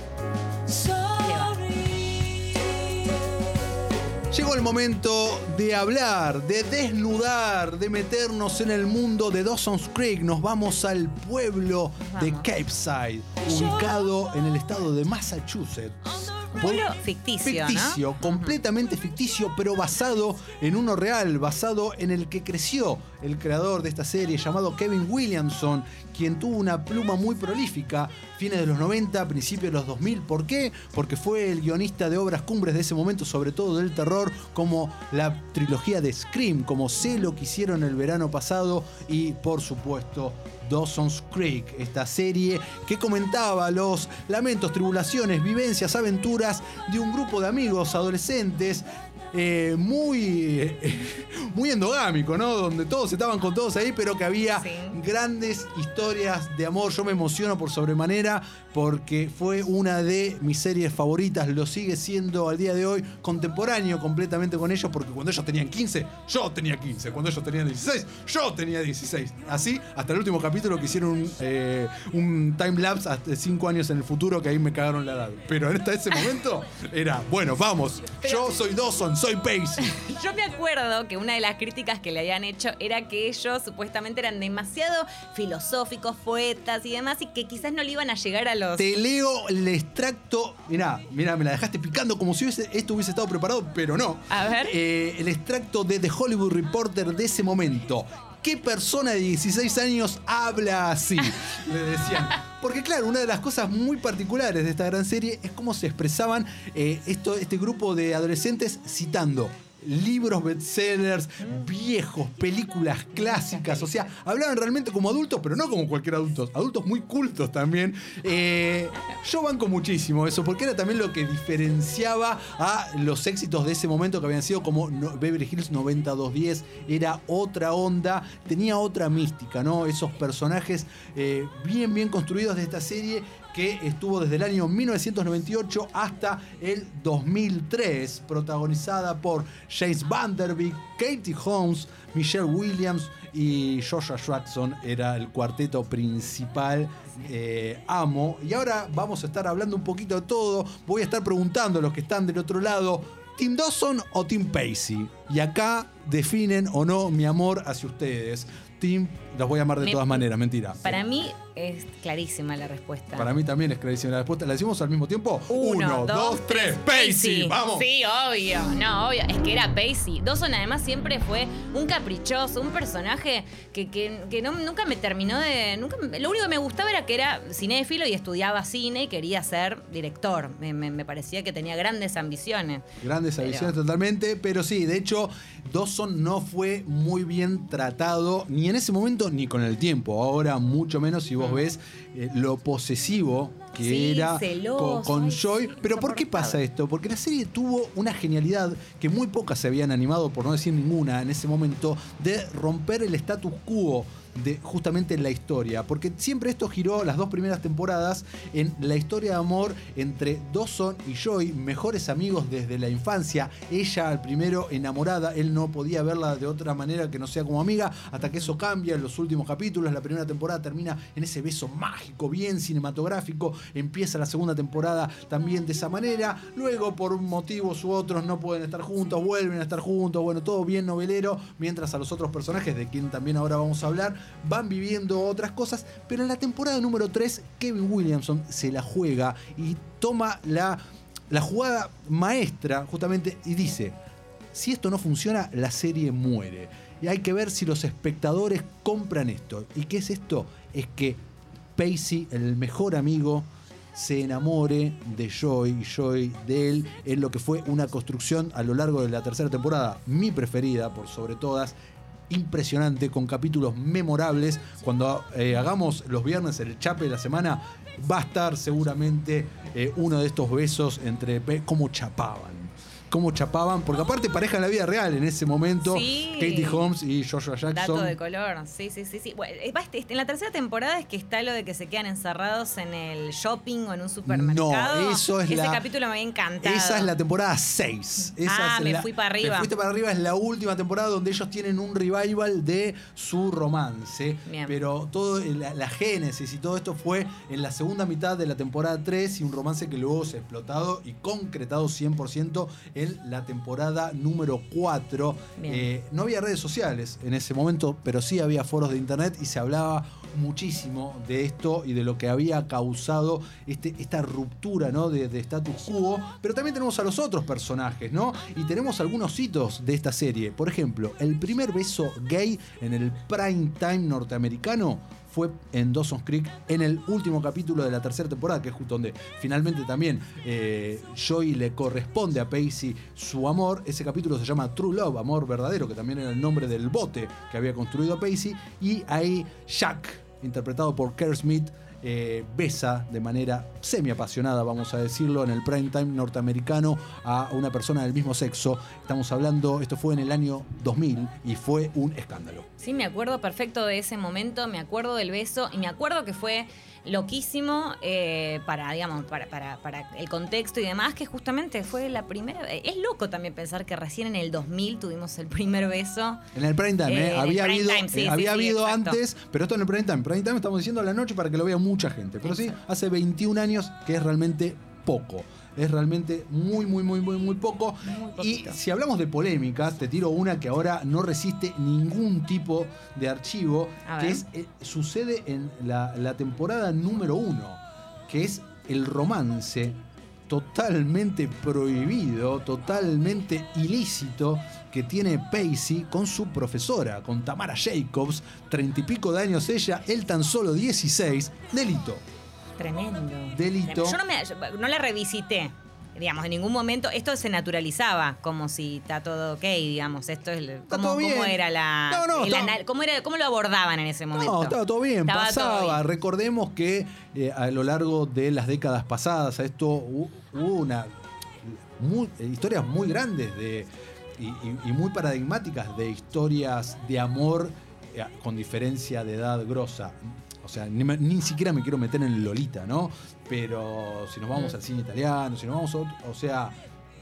Llegó el momento de hablar, de desnudar, de meternos en el mundo de Dawson's Creek. Nos vamos al pueblo de Vamos. Capeside, ubicado en el estado de Massachusetts. Pueblo ficticio, ¿no? Ficticio, completamente ficticio, pero basado en uno real, basado en el que creció el creador de esta serie llamado Kevin Williamson, quien tuvo una pluma muy prolífica, fines de los 90, principios de los 2000. ¿Por qué? Porque fue el guionista de obras cumbres de ese momento, sobre todo del terror, como la trilogía de Scream, como sé lo que hicieron el verano pasado y, por supuesto, Dawson's Creek, esta serie que comentaba los lamentos, tribulaciones, vivencias, aventuras de un grupo de amigos adolescentes. Eh, muy, eh, muy endogámico, ¿no? Donde todos estaban con todos ahí, pero que había Sí. grandes historias de amor. Yo me emociono por sobremanera porque fue una de mis series favoritas, lo sigue siendo al día de hoy, contemporáneo completamente con ellos, porque cuando ellos tenían 15, yo tenía 15, cuando ellos tenían 16, yo tenía 16. Así, hasta el último capítulo que hicieron un, eh, un time lapse hasta 5 años en el futuro, que ahí me cagaron la edad. Pero hasta ese momento era, bueno, vamos, yo soy Dawson, soy Pacey. Yo me acuerdo que una de las críticas que le habían hecho era que ellos supuestamente eran demasiado filosóficos, poetas y demás, y que quizás no le iban a llegar a los. Te leo el extracto. Mirá, mirá, me la dejaste picando como si hubiese- esto hubiese estado preparado, pero no. A ver. Eh, el extracto de The Hollywood Reporter de ese momento. ¿Qué persona de 16 años habla así? Le decían. Porque claro, una de las cosas muy particulares de esta gran serie es cómo se expresaban eh, esto, este grupo de adolescentes citando libros bestsellers, viejos, películas clásicas, o sea, hablaban realmente como adultos, pero no como cualquier adulto, adultos muy cultos también. Eh, yo banco muchísimo eso, porque era también lo que diferenciaba a los éxitos de ese momento que habían sido como Beverly Hills 90210, era otra onda, tenía otra mística, ¿no? Esos personajes eh, bien, bien construidos de esta serie que estuvo desde el año 1998 hasta el 2003, protagonizada por James Vanderbeek, Katie Holmes, Michelle Williams y Joshua Jackson era el cuarteto principal. eh, amo. Y ahora vamos a estar hablando un poquito de todo. Voy a estar preguntando a los que están del otro lado. ¿Team Dawson o Team Pacey? Y acá definen o no mi amor hacia ustedes. Team, los voy a amar de Me- todas maneras, mentira. Para mí es clarísima la respuesta. Para mí también es clarísima la respuesta. ¿La decimos al mismo tiempo? Uno, dos, tres. Pacey, vamos. Sí, obvio. No, obvio. Es que era Pacey. Dawson además siempre fue un caprichoso, un personaje que, que- que no- nunca me terminó de. Nunca, lo único que me gustaba era que era cinéfilo y estudiaba cine y quería ser director. Me, me- me parecía que tenía grandes ambiciones. Grandes Pero- adiciones totalmente, pero sí, de hecho, Dawson no fue muy bien tratado ni en ese momento ni con el tiempo. Ahora, mucho menos si vos ves eh, lo posesivo que. Sí, era celoso, con, Joy. sí, pero ¿por qué pasa esto? Porque la serie tuvo una genialidad que muy pocas se habían animado, por no decir ninguna, en ese momento, de romper el status quo de justamente en la historia, porque siempre esto giró las dos primeras temporadas en la historia de amor entre Dawson y Joy, mejores amigos desde la infancia, ella al primero enamorada, él no podía verla de otra manera que no sea como amiga, hasta que eso cambia en los últimos capítulos, la primera temporada termina en ese beso mágico, bien cinematográfico, empieza la segunda temporada también de esa manera, luego por motivos u otros no pueden estar juntos, vuelven a estar juntos, bueno, todo bien novelero, mientras a los otros personajes, de quien también ahora vamos a hablar, van viviendo otras cosas, pero en la temporada número 3 Kevin Williamson se la juega y toma la, la jugada maestra justamente y dice, si esto no funciona, la serie muere. Y hay que ver si los espectadores compran esto. ¿Y qué es esto? Es que Pacey, el mejor amigo, se enamore de Joy y Joy de él en lo que fue una construcción a lo largo de la tercera temporada, mi preferida por sobre todas. Impresionante, con capítulos memorables. Cuando eh, hagamos los viernes el chape de la semana, va a estar seguramente eh, uno de estos besos entre cómo chapaban. Cómo chapaban, porque aparte pareja en la vida real en ese momento, Sí. Katie Holmes y Joshua Dato Jackson. de color, sí, sí, sí. sí. Bueno, eh, este- en la tercera temporada es que está lo de que se quedan encerrados en el shopping o en un supermercado. No, eso es Ese la- capítulo me había encantado. Esa es la temporada 6. Esa Ah, es me la- fui para arriba. Me fuiste para arriba, es la última temporada donde ellos tienen un revival de su romance. Bien. Pero todo la, la génesis y todo esto fue en la segunda mitad de la temporada 3 y un romance que luego se ha explotado y concretado 100% en la temporada número 4. Bien. Eh, no había redes sociales en ese momento, pero sí había foros de internet y se hablaba muchísimo de esto y de lo que había causado este, esta ruptura ¿no? de, de status quo. Pero también tenemos a los otros personajes, ¿no? Y tenemos algunos hitos de esta serie. Por ejemplo, el primer beso gay en el prime time norteamericano fue en Dawson's Creek en el último capítulo de la tercera temporada, que es justo donde finalmente también eh, Joey le corresponde a Pacey su amor. Ese capítulo se llama True Love, amor verdadero, que también era el nombre del bote que había construido Pacey. Y ahí Jack, interpretado por Kerr Smith, eh, besa de manera semi-apasionada, vamos a decirlo, en el prime time norteamericano a una persona del mismo sexo. Estamos hablando, esto fue en el año 2000 y fue un escándalo. Sí, me acuerdo perfecto de ese momento, me acuerdo del beso y me acuerdo que fue loquísimo eh, para, digamos, para, para, para el contexto y demás, que justamente fue la primera. Es loco también pensar que recién en el 2000 tuvimos el primer beso. En el prime time, Eh, ¿eh? había prime habido, time, sí, eh, sí, había sí, habido antes, pero esto en el prime time. Prime time estamos diciendo a la noche para que lo vea mucha gente. Pero sí, hace 21 años que es realmente poco. Es realmente muy, muy, muy, muy, muy poco. y si hablamos de polémicas, te tiro una que ahora no resiste ningún tipo de archivo, que es eh, sucede en la, la temporada número uno, que es el romance totalmente prohibido, totalmente ilícito que tiene Pacey con su profesora, con Tamara Jacobs, treinta y pico de años ella, él tan solo 16, delito. Tremendo. Delito. Yo no, me, yo no la revisité. Digamos, en ningún momento esto se naturalizaba como si está todo ok, digamos. Esto es ¿cómo, todo bien. cómo era la, No, no, el estaba- anal- cómo, era, cómo lo abordaban en ese momento? No, estaba todo bien, Estaba todo pasaba. bien. Recordemos que eh, a lo largo de las décadas pasadas a esto hu- hubo una muy- historias muy grandes de, y, y- y muy paradigmáticas de historias de amor eh, con diferencia de edad grosa. O sea, ni, me- ni siquiera me quiero meter en Lolita, ¿no? Pero si nos vamos Mm. al cine italiano, si nos vamos a otro- o sea,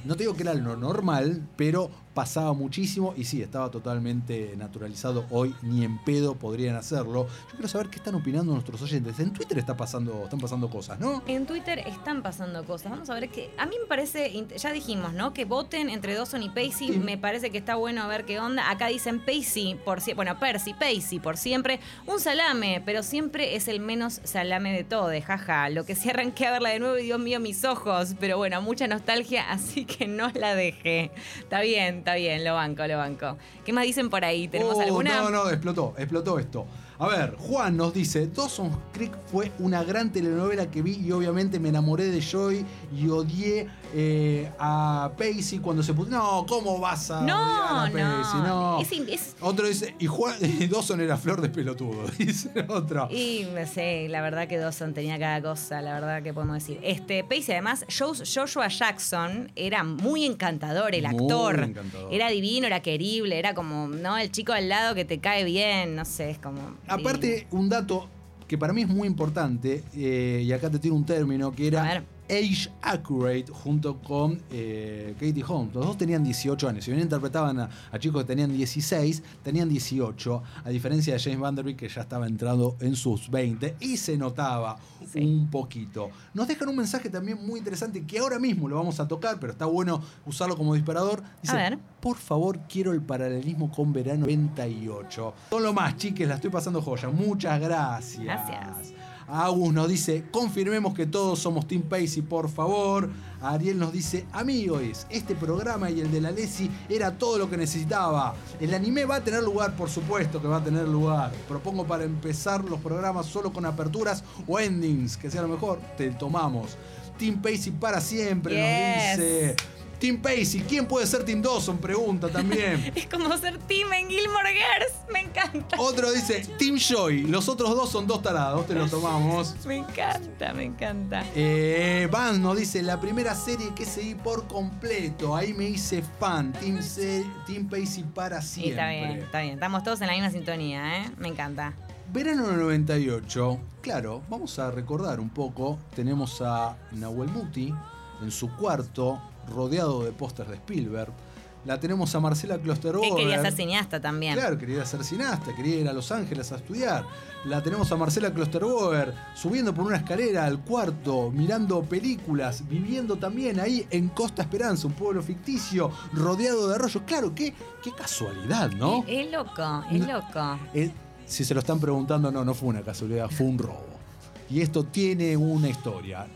no te digo que era lo normal, pero pasaba muchísimo y sí, estaba totalmente naturalizado. Hoy ni en pedo podrían hacerlo. Yo quiero saber qué están opinando nuestros oyentes. En Twitter está pasando, están pasando cosas, ¿no? En Twitter están pasando cosas. Vamos a ver que. A mí me parece. Ya dijimos, ¿no? Que voten entre Dawson y Pacey. Sí. Me parece que está bueno a ver qué onda. Acá dicen Pacey por siempre. Bueno, Percy, Pacey por siempre. Un salame, pero siempre es el menos salame de todo. Jaja. Lo que sí arranqué a verla de nuevo y Dios mío, mis ojos. Pero bueno, mucha nostalgia, así que no la dejé. Está bien, está bien. Lo banco, lo banco. ¿Qué más dicen por ahí? ¿Tenemos Oh, alguna? No, no, explotó, explotó esto. A ver, Juan nos dice, Dawson's Creek fue una gran telenovela que vi y obviamente me enamoré de Joy y odié eh, a Pacey cuando se puso... No, ¿cómo vas a No, odiar a Pacey? no. Es es- Otro dice, y, Juan, y Dawson era flor de pelotudo, dice otro. Y no sé, la verdad que Dawson tenía cada cosa, la verdad que podemos decir. Este, Pacey, además, Jos- Joshua Jackson era muy encantador, el Muy actor. encantador. Era divino, era querible, era como, ¿no? El chico al lado que te cae bien, no sé, es como. Aparte, un dato que para mí es muy importante, eh, y acá te tiro un término, que A era ver. Age Accurate junto con eh, Katie Holmes. Los dos tenían 18 años. Si bien interpretaban a, a chicos que tenían 16, tenían 18. A diferencia de James Vanderbilt, que ya estaba entrando en sus 20 y se notaba Sí. un poquito. Nos dejan un mensaje también muy interesante que ahora mismo lo vamos a tocar, pero está bueno usarlo como disparador. Dice, A ver. por favor, quiero el paralelismo con verano 98. Son lo más, chiques, la estoy pasando joya. Muchas gracias. Gracias. Agus nos dice, confirmemos que todos somos Team Pacey, por favor. Ariel nos dice, amigos, este programa y el de la Lesi era todo lo que necesitaba. El anime va a tener lugar, por supuesto que va a tener lugar. Propongo para empezar los programas solo con aperturas o endings, que sea lo mejor, te tomamos. Team Pacey para siempre, Yes. nos dice. Team Pacey, ¿quién puede ser Team Dawson? Pregunta también. Es como ser team en Gilmore Girls. Me encanta. Otro dice, Team Joy. Los otros dos son dos tarados, te lo tomamos. Me encanta, me encanta. Eh, Van nos dice, la primera serie que seguí por completo. Ahí me hice fan. Team, Se- Team Pacey para Sí, siempre. está bien, está bien. Estamos todos en la misma sintonía, ¿eh? Me encanta. Verano del 98. Claro, vamos a recordar un poco. Tenemos a Nahuel Muti en su cuarto, rodeado de pósters de Spielberg. La tenemos a Marcela Que Klosterboer. quería ser cineasta también. Claro, quería ser cineasta, quería ir a Los Ángeles a estudiar. La tenemos a Marcela Klosterboer subiendo por una escalera al cuarto, mirando películas, viviendo también ahí en Costa Esperanza, un pueblo ficticio, rodeado de arroyos. Claro, qué, qué casualidad, ¿no? Es loco, es loco. Si se lo están preguntando, no, no fue una casualidad, fue un robo. Y esto tiene una historia.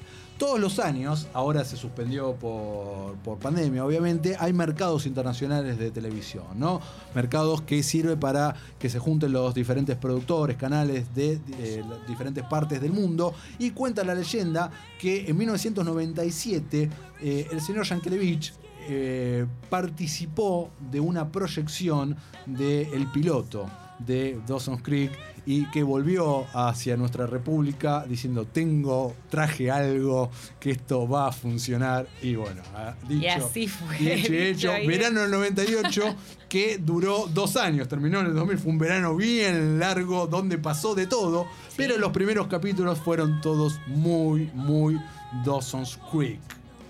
Todos los años, ahora se suspendió por, por pandemia, obviamente, hay mercados internacionales de televisión, ¿no? Mercados que sirve para que se junten los diferentes productores, canales de eh, diferentes partes del mundo. Y cuenta la leyenda que en 1997 eh, el señor Yankelevich eh, participó de una proyección del piloto de Dawson's Creek y que volvió hacia nuestra república diciendo tengo, traje algo, que esto va a funcionar y bueno, ha dicho, Y así fue, y hecho verano del 98 que duró dos años, terminó en el 2000, fue un verano bien largo donde pasó de todo, pero los primeros capítulos fueron todos muy, muy Dawson's Creek.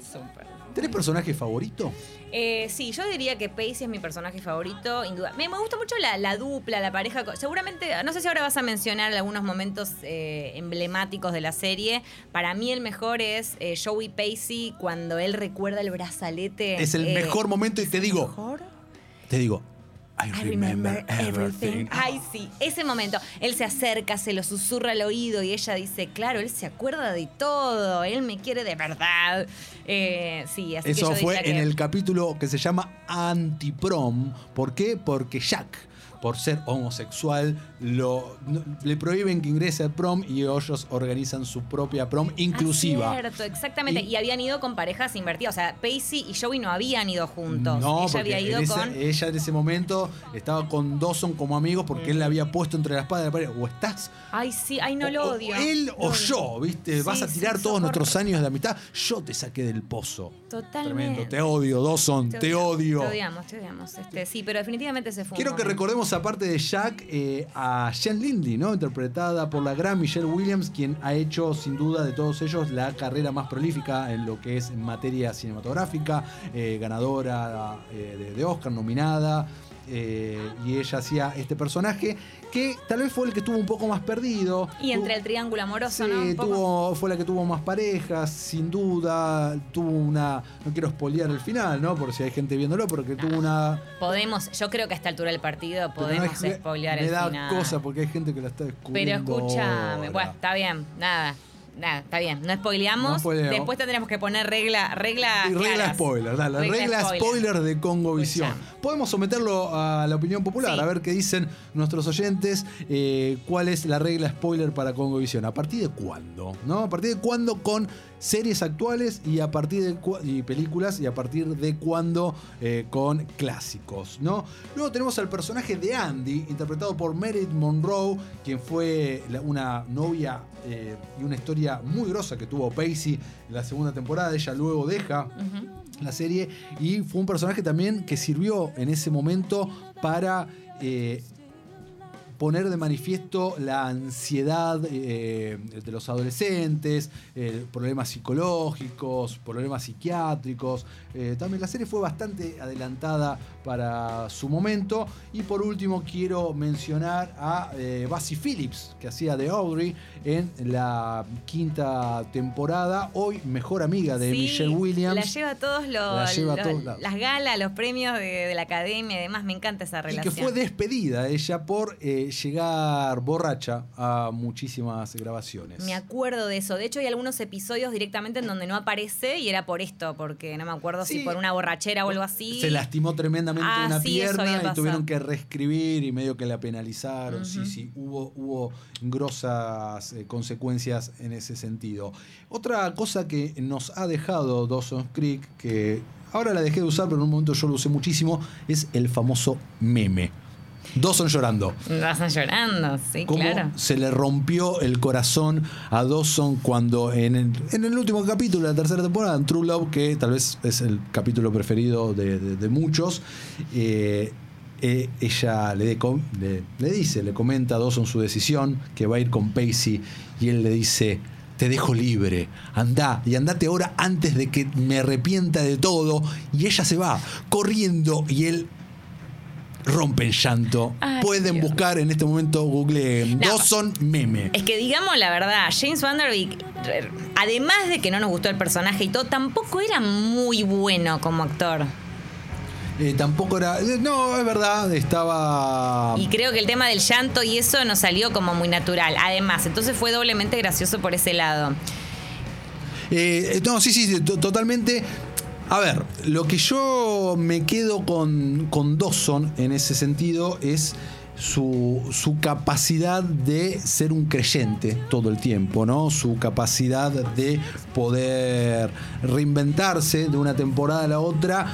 Súper. ¿Tenés personaje favorito? Eh, sí, yo diría que Pacey es mi personaje favorito, induda. Me, me gusta mucho la, la dupla, la pareja. Seguramente, no sé si ahora vas a mencionar algunos momentos eh, emblemáticos de la serie. Para mí el mejor es eh, Joey Pacey cuando él recuerda el brazalete. Es el eh, mejor momento y te digo, ¿Mejor? te digo, I remember everything. Ay, sí, ese momento. Él se acerca, se lo susurra al oído y ella dice, claro, él se acuerda de todo, él me quiere de verdad. Eh, sí, así que Eso yo fue en que- el capítulo que se llama Antiprom. ¿Por qué? Porque Jack, por ser homosexual, lo, no- le prohíben que ingrese al prom y ellos organizan su propia prom inclusiva. Ah, cierto, exactamente. Y- Y, habían ido con parejas invertidas. O sea, Pacey y Joey no habían ido juntos. No, ella había ido con. ella en ese momento estaba con Dawson como amigos porque él le había puesto entre la espada y la pared. O estás Ay, sí, ay, no lo o- o odio. él o odio. yo, ¿viste? Sí, Vas a sí, tirar todos nuestros años de amistad. Yo te saqué del pozo. Totalmente. Tremendo. Te odio, Dawson. Te, odio. Te odiamos, te odiamos. Este, sí, pero definitivamente se fue. Quiero que recordemos, aparte de Jack, eh, a Jen Lindy, ¿no? Interpretada por la gran Michelle Williams, quien ha hecho, sin duda, de todos ellos, la carrera más prolífica en lo que es en materia cinematográfica, eh, ganadora eh, de, de Oscar, nominada. Eh, y ella hacía este personaje que tal vez fue el que estuvo un poco más perdido. Y entre el triángulo amoroso, Sí, ¿no? Un poco. tuvo, fue la que tuvo más parejas, sin duda. Tuvo una. No quiero spoilear el final, ¿no? Por si hay gente viéndolo, porque tuvo una. Podemos, yo creo que a esta altura del partido Pero podemos no es- spoilear me el da final. cosa porque hay gente que la está Pero descubriendo. escúchame, ahora. bueno, está bien, nada. Nada, está bien, no spoileamos. No spoileamos. Después tendremos que poner regla, regla. Y regla claras. spoiler, dale, regla, Regla spoiler. de Congovisión. Podemos someterlo a la opinión popular, Sí. a ver qué dicen nuestros oyentes, eh, cuál es la regla spoiler para Congovisión. ¿A partir de cuándo? ¿No? ¿A partir de cuándo con series actuales y a partir de y películas y a partir de cuándo eh, con clásicos, ¿no? Luego tenemos al personaje de Andy, interpretado por Meredith Monroe, quien fue la- una novia eh, y una historia muy grosa que tuvo Pacey en la segunda temporada. Ella luego deja la serie y fue un personaje también que sirvió en ese momento para eh, poner de manifiesto la ansiedad eh, de los adolescentes, eh, problemas psicológicos, problemas psiquiátricos. Eh, también la serie fue bastante adelantada para su momento. Y por último quiero mencionar a eh, Phillips, que hacía de Audrey en la quinta temporada, hoy mejor amiga de Sí, Michelle Williams. La lleva a todos los, La lleva a los- todos lados. las galas, los premios de, de la academia y demás. Me encanta esa Y relación. que fue despedida ella por eh, llegar borracha a muchísimas grabaciones. Me acuerdo de eso. De hecho, hay algunos episodios directamente en donde no aparece y era por esto, porque no me acuerdo si por una borrachera o algo así. Se lastimó tremendamente Ah, una sí, pierna y tuvieron que reescribir y medio que la penalizaron. Sí, sí, hubo, hubo grosas eh, consecuencias en ese sentido. Otra cosa que nos ha dejado Dawson's Creek, que ahora la dejé de usar, pero en un momento yo lo usé muchísimo, es el famoso meme. Dawson llorando. Vas llorando, sí, cómo claro. se le rompió el corazón a Dawson cuando en el, en el último capítulo de la tercera temporada, en True Love, que tal vez es el capítulo preferido de, de- de muchos, eh, eh, ella le, de- le- le dice, le comenta a Dawson su decisión, que va a ir con Pacey, y él le dice, te dejo libre, anda, y andate ahora antes de que me arrepienta de todo, y ella se va corriendo, y él rompe en llanto. Ay, Pueden Dios. buscar en este momento, Google No. Dawson meme. Es que digamos la verdad, James Van Der Beek, re- además de que no nos gustó el personaje y todo, tampoco era muy bueno como actor. Eh, tampoco era. eh, No, es verdad, estaba. Y creo que el tema del llanto y eso nos salió como muy natural. Además, entonces fue doblemente gracioso por ese lado. Eh, no, sí, sí, to- totalmente. A ver, lo que yo me quedo con, con Dawson en ese sentido es su, su capacidad de ser un creyente todo el tiempo, ¿no? Su capacidad de poder reinventarse de una temporada a la otra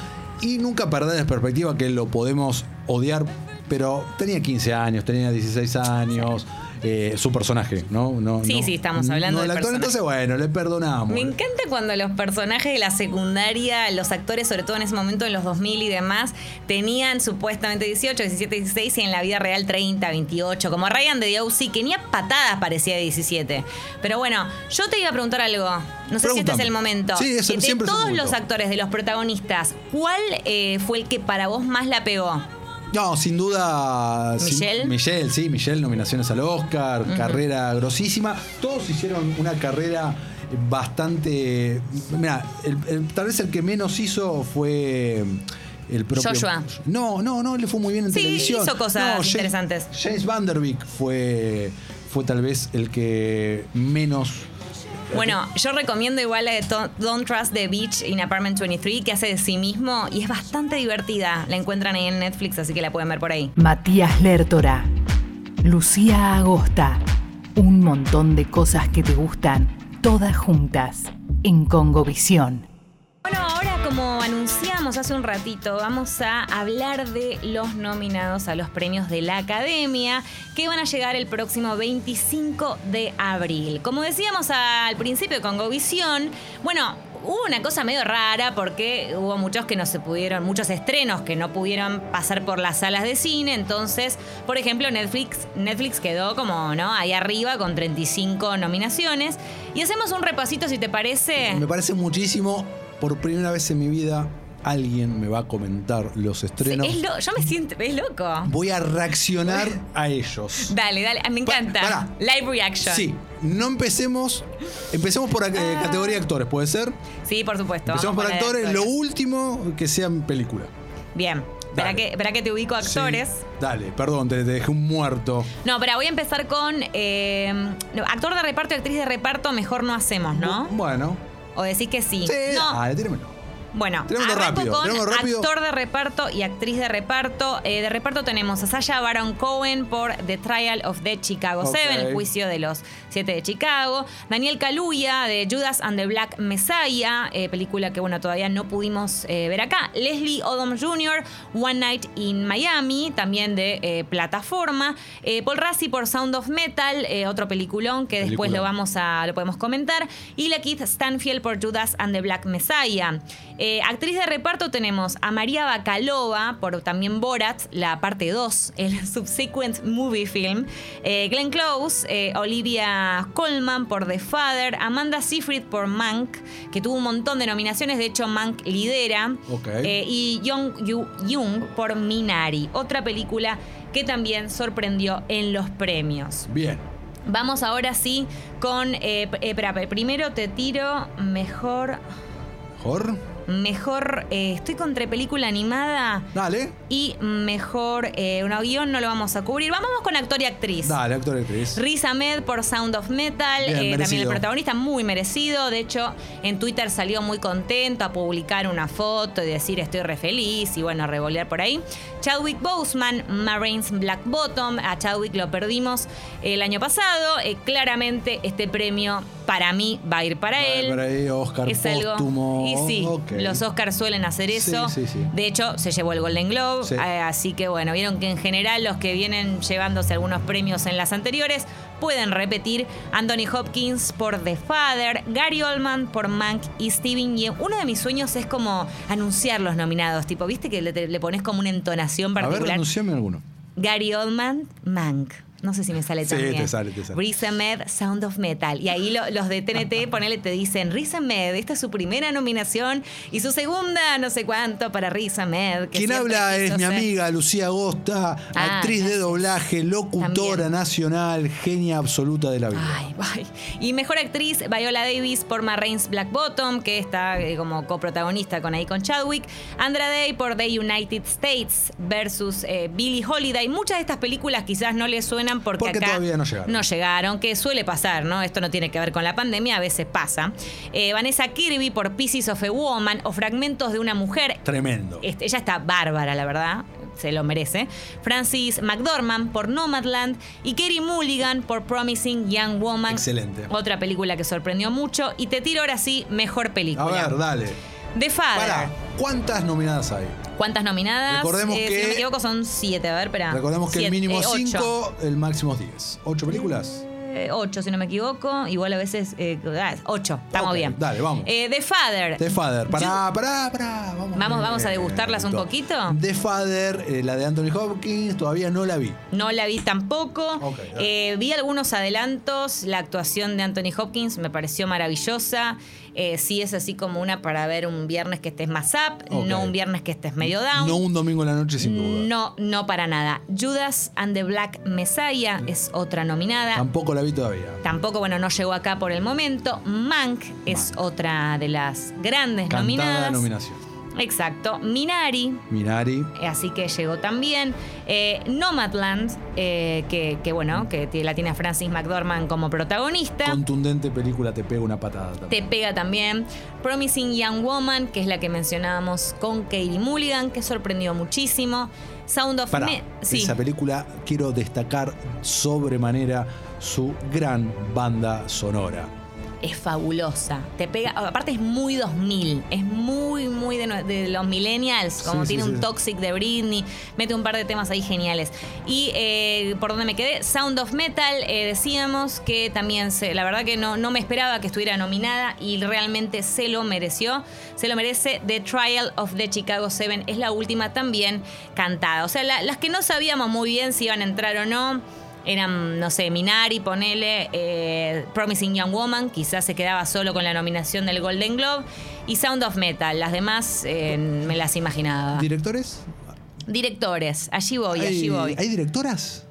y nunca perder de perspectiva que lo podemos odiar, pero tenía 15 años, tenía 16 años. Eh, su personaje, ¿no? no Sí, no- sí, estamos hablando no del el actor, personaje. entonces bueno, le perdonamos. Me encanta cuando los personajes de la secundaria, los actores, sobre todo en ese momento, en los 2000 y demás, tenían supuestamente 18, 17, 16 y en la vida real 30, 28. Como Ryan de O.C., que ni a patadas parecía de 17. Pero bueno, yo te iba a preguntar algo. No sé si este es el momento. Sí, es- de siempre es el todos momento. los actores, de los protagonistas, ¿cuál eh, fue el que para vos más la pegó? No, sin duda. sin- ¿Michelle? Michelle, sí, Michelle, nominaciones al Oscar, carrera grosísima. Todos hicieron una carrera bastante. Mira, tal vez el que menos hizo fue. El propio. Joshua. No, no, no, le fue muy bien en Sí, televisión. hizo cosas No, James- interesantes. James Van Der Beek fue, fue tal vez el que menos. Bueno, yo recomiendo igual la de To- Don't Trust the Beach in Apartment 23, que hace de sí mismo y es bastante divertida. La encuentran ahí en Netflix, así que la pueden ver por ahí. Matías Lertora, Lucía Agosta, un montón de cosas que te gustan, todas juntas, en Congovisión. Bueno, ahora como anunciamos hace un ratito, vamos a hablar de los nominados a los premios de la Academia que van a llegar el próximo 25 de abril. Como decíamos al principio con Govisión, bueno, hubo una cosa medio rara porque hubo muchos que no se pudieron, muchos estrenos que no pudieron pasar por las salas de cine, entonces, por ejemplo, Netflix, Netflix quedó como, ¿no? Ahí arriba con 35 nominaciones y hacemos un repasito si te parece. Me parece muchísimo. Por primera vez en mi vida, alguien me va a comentar los estrenos. Es lo- yo me siento, es loco. Voy a reaccionar a ellos. Dale, dale, me encanta. pará. Live reaction. Sí, no empecemos. Empecemos por eh, categoría de actores, ¿puede ser? Sí, por supuesto. Empecemos por actores, lo último que sea en película. Bien. Dale. que, espera que te ubico actores. Sí. Dale, perdón, te, te dejé un muerto. No, pero voy a empezar con eh, actor de reparto y actriz de reparto, mejor no hacemos, ¿no? Bueno. O decís que sí. Sí, No, dale, tíramelo. Bueno, arranco rápido, con rápido. actor de reparto y actriz de reparto. Eh, de reparto tenemos a Sasha Baron Cohen por The Trial of the Chicago Ok. 7, el juicio de los 7 de Chicago. Daniel Kaluuya de Judas and the Black Messiah, eh, película que bueno todavía no pudimos eh, ver acá. Leslie Odom Jr., One Night in Miami, también de eh, plataforma. Paul Rassi por Sound of Metal, otro peliculón que después lo vamos a lo podemos comentar. Y la Keith Stanfield por Judas and the Black Messiah. Actriz de reparto tenemos a María Bakalova por también Borat, la parte 2, el subsequent movie film. Glenn Close, eh, Colman por The Father, Amanda Seyfried por Mank, que tuvo un montón de nominaciones, de hecho Mank lidera. Ok. Eh, y Young Yu por Minari, otra película que también sorprendió en los premios. Bien. Vamos ahora sí con. Eh, eh, espera, primero te tiro mejor. ¿Jor? Mejor. eh, estoy contra película animada Dale. y mejor. Eh, un guion no lo vamos a cubrir. Vamos con actor y actriz. Dale, actor y actriz. Riz Ahmed por Sound of Metal, Bien, eh, también el protagonista, muy merecido. De hecho, en Twitter salió muy contento a publicar una foto y decir estoy re feliz y bueno, a revolear por ahí. Chadwick Boseman, Marines Black Bottom. A Chadwick lo perdimos el año pasado. Eh, claramente este premio para mí va a ir para Va a ir él. para ahí, Oscar es algo. póstumo. Y sí, Ok. los Oscars suelen hacer Sí, eso. sí, sí. De hecho, se llevó el Golden Globe. Sí. eh, así que bueno, vieron que en general los que vienen llevándose algunos premios en las anteriores pueden repetir. Anthony Hopkins por The Father, Gary Oldman por Mank y Steven Yeun. Uno de mis sueños es como anunciar los nominados. Tipo, viste que le, te- le pones como una entonación A ver, particular. anunciame alguno. Gary Oldman, Mank. No sé si me sale Sí, también. te sale, te sale. Riz Ahmed, Sound of Metal. Y ahí lo- los de TNT, ponele, te dicen, Riz Ahmed, esta es su primera nominación y su segunda, no sé cuánto, para Riz Ahmed. que Quien habla es mi amiga Lucía Agosta, Ah, actriz de doblaje, locutora También. nacional, genia absoluta de la vida. Ay, ay. Y mejor actriz, Viola Davis por Ma Rainey's Black Bottom, que está eh, como coprotagonista con ahí con Chadwick. Andra Day por The United States versus eh, Billie Holiday. Muchas de estas películas quizás no les suenan porque, Porque acá todavía no llegaron. No llegaron, que suele pasar, ¿no? Esto no tiene que ver con la pandemia, a veces pasa. Eh, Vanessa Kirby por Pieces of a Woman o Fragmentos de una Mujer. Tremendo. Este, ella está bárbara, la verdad. Se lo merece. Francis McDormand por Nomadland y Kerry Mulligan por Promising Young Woman. Excelente. Otra película que sorprendió mucho. Y te tiro ahora sí, mejor A película. ver, dale. The Father. Pará, ¿cuántas nominadas hay? ¿Cuántas nominadas? Recordemos Eh, Si que- no me equivoco, son siete. A ver, espera. Recordemos que el Siete, mínimo eh, ocho. 5, el máximo 10. ¿Ocho películas? Eh, ocho, si no me equivoco. Igual a veces. eh, ah, ocho. Estamos Ok, bien. dale, vamos. Eh, The Father. The Father. Pará, pará, pará. Vamos, Vamos- vamos a lento. degustarlas un poquito. The Father, eh, la de Anthony Hopkins, todavía no la vi. No la vi tampoco. Ok, dale. Eh, vi algunos adelantos. La actuación de Anthony Hopkins me pareció maravillosa. Eh, sí es así como una para ver un viernes que estés más up, no un viernes que estés medio down. No un domingo en la noche, sin duda. No, no para nada. Judas and the Black Messiah es otra nominada. Tampoco la vi todavía. Tampoco, bueno, no llegó acá por el momento. Mank es otra de las grandes Cantada nominadas. nominación. Exacto. Minari, Minari. eh, así que llegó también. Eh, Nomadland, eh, que, que bueno, que la tiene a Francis McDormand como protagonista. Contundente película, te pega una patada también. Te pega también. Promising Young Woman, que es la que mencionábamos con Katie Mulligan, que sorprendió muchísimo. Sound of Pará, Me- Sí. esa película quiero destacar sobremanera su gran banda sonora. Es fabulosa. Te pega, aparte es muy 2000, es muy, muy de, los millennials, como Sí, tiene sí. un Toxic de Britney, mete un par de temas ahí geniales. Y eh, por donde me quedé, Sound of Metal, eh, decíamos que también, se, la verdad que no, no me esperaba que estuviera nominada y realmente se lo mereció. Se lo merece The Trial of the Chicago 7, es la última también cantada. O sea, la- las que no sabíamos muy bien si iban a entrar o no eran, no sé, Minari, ponele, eh, Promising Young Woman, quizás se quedaba solo con la nominación del Golden Globe, y Sound of Metal, las demás eh, me las imaginaba. ¿Directores? Directores, allí voy, ¿Hay, allí voy. ¿Hay directoras?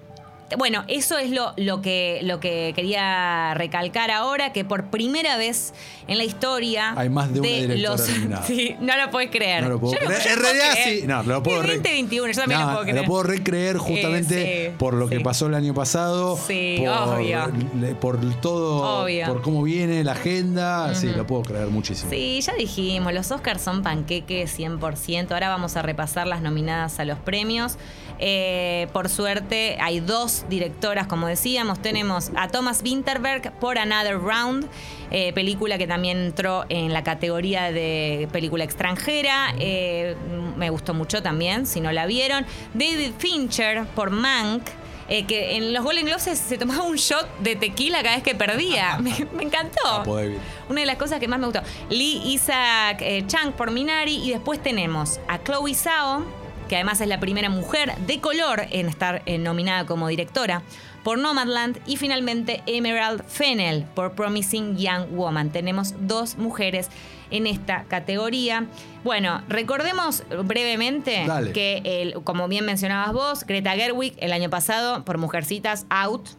Bueno, eso es lo, lo, que, lo que quería recalcar ahora, que por primera vez en la historia Hay más de una directora nominada. Sí, no lo puedes creer. No lo puedo creer. En realidad sí. No, lo puedo re- 2021, yo también No, lo puedo creer. Lo puedo recreer justamente Eh, sí, por lo que sí. pasó el año pasado. Sí, por, obvio. le- por todo. Obvio. Por cómo viene la agenda. Sí, lo puedo creer muchísimo. Sí, ya dijimos, los Oscars son panqueques 100%. Ahora vamos a repasar las nominadas a los premios. Eh, por suerte, hay dos directoras, como decíamos. Tenemos a Thomas Winterberg por Another Round, eh, película que también entró en la categoría de película extranjera. Eh, me gustó mucho también, si no la vieron. David Fincher por Mank. eh, que en los Golden Globes se, se tomaba un shot de tequila cada vez que perdía. Me, me encantó. Capo, David. Una de las cosas que más me gustó. Lee Isaac eh, Chang por Minari. Y después tenemos a Chloe Zhao, que además es la primera mujer de color en estar eh, nominada como directora por Nomadland. Y finalmente Emerald Fennell por Promising Young Woman. Tenemos dos mujeres en esta categoría. Bueno, recordemos brevemente Dale. que, el- como bien mencionabas vos, Greta Gerwig el año pasado por Mujercitas Out.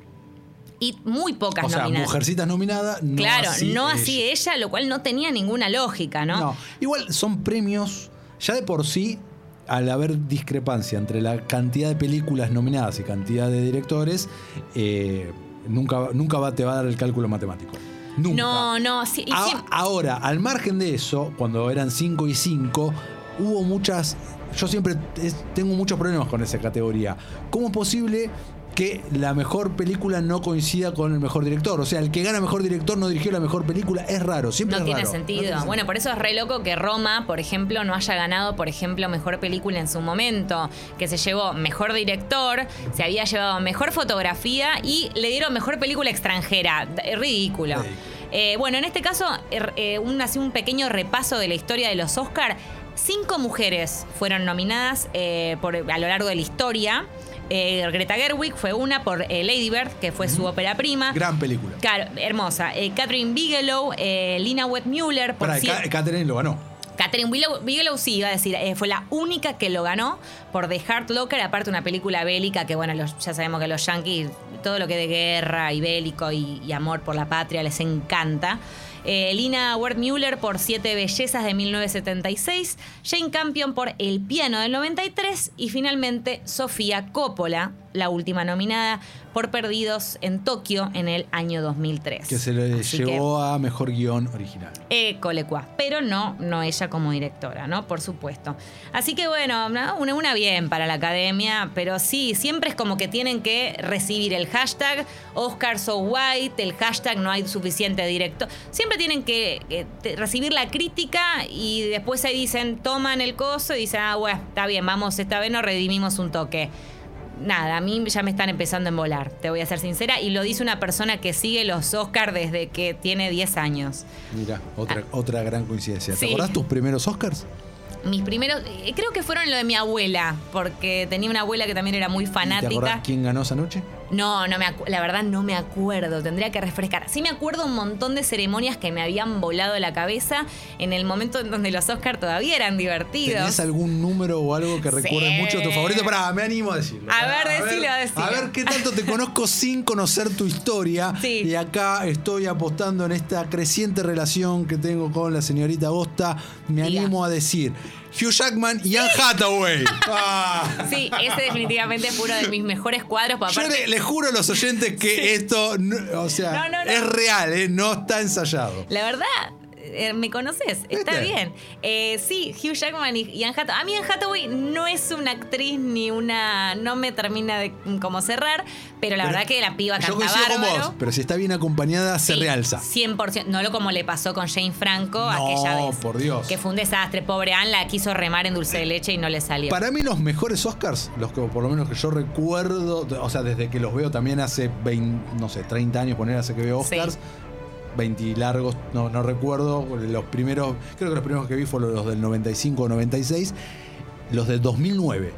Y muy pocas O sea, nominadas. Mujercitas nominada, no Claro, así no ella. así ella, lo cual no tenía ninguna lógica, ¿no? No, igual son premios, ya de por sí, al haber discrepancia entre la cantidad de películas nominadas y cantidad de directores, eh, nunca, nunca va, te va a dar el cálculo matemático. Nunca. No, no, sí, y A- siem- ahora, al margen de eso, cuando eran 5 y 5, hubo muchas. Yo siempre tengo muchos problemas con esa categoría. ¿Cómo es posible que la mejor película no coincida con el mejor director? O sea, el que gana mejor director no dirigió la mejor película. Es raro, siempre no es tiene raro. sentido. No tiene Bueno, por eso es re loco que Roma, por ejemplo, no haya ganado, por ejemplo, mejor película en su momento, que se llevó mejor director, se había llevado mejor fotografía y le dieron mejor película extranjera. D- Ridículo. Eh, bueno, en este caso, er- eh, un, así un pequeño repaso de la historia de los Oscar. Cinco mujeres fueron nominadas eh, por, a lo largo de la historia. Eh, Greta Gerwig fue una por eh, Lady Bird, que fue su ópera prima. Gran película. Claro, hermosa. Eh, Catherine Bigelow, eh, Lina Wetmuller, por Pará, Catherine lo ganó. Catherine Bigelow, Bigelow sí, iba a decir, eh, fue la única que lo ganó por The Hard Locker, aparte una película bélica que, bueno, los- ya sabemos que los yankees, todo lo que es de guerra y bélico y, y amor por la patria les encanta. Eh, Lina Wertmuller por Siete Bellezas de 1976, Jane Campion por El Piano del 93 y finalmente Sofía Coppola, la última nominada, por Perdidos en Tokio en el año 2003. Que se le Así que- llevó a mejor guion original. eh, Colecua, pero no, no ella como directora, ¿no? Por supuesto. Así que bueno, ¿no? una, una bien para la academia, pero sí, siempre es como que tienen que recibir el hashtag Oscar So White, el hashtag no hay suficiente director. Siempre tienen que te- recibir la crítica y después ahí dicen, toman el coso y dicen, ah, bueno, está bien, vamos, esta vez nos redimimos un toque. Nada, a mí ya me están empezando a embolar, te voy a ser sincera. Y lo dice una persona que sigue los Oscars desde que tiene 10 años. Mira, otra, otra gran coincidencia. ¿Te Ah. Sí. acordás tus primeros Oscars? Mis primeros, eh, creo que fueron lo de mi abuela, porque tenía una abuela que también era muy ¿Y ¿Te acordás fanática. quién ganó esa noche? No, no me la verdad no me acuerdo, tendría que refrescar. Sí me acuerdo un montón de ceremonias que me habían volado la cabeza en el momento en donde los Oscars todavía eran divertidos. ¿Tenés algún número o algo que recuerde Sí. mucho a tu favorito? Pará, me animo a decirlo. A ver, decilo, decilo. A ver qué tanto te conozco sin conocer tu historia. Sí. Y acá estoy apostando en esta creciente relación que tengo con la señorita Bosta. Me Diga. animo a decir Hugh Jackman y Anne Hathaway. Ah. Sí, ese definitivamente fue uno de mis mejores cuadros. porque Yo le, le juro a los oyentes que esto, no- o sea, No, no, no. es real, ¿eh? no está ensayado. La verdad, eh, me conoces, está bien. Eh, sí, Hugh Jackman y, y Anne Hathaway. A mí Anne Hathaway no es una actriz ni una... No me termina de como cerrar, pero la Pero verdad que la piba Yo canta coincido con bárbaro. vos, pero si está bien acompañada, se Sí, realza. 100%. No lo como le pasó con Jane Franco No, aquella vez. por Dios. Que fue un desastre. Pobre Anne la quiso remar en dulce de leche y no le salió. Para mí los mejores Oscars, los que por lo menos que yo recuerdo, o sea, desde que los veo también hace 20, no sé, 30 años, poner hace que veo Sí. Oscars, 20 largos, no, no recuerdo, los primeros, creo que los primeros que vi fueron los del 95 o 96, los del 2009,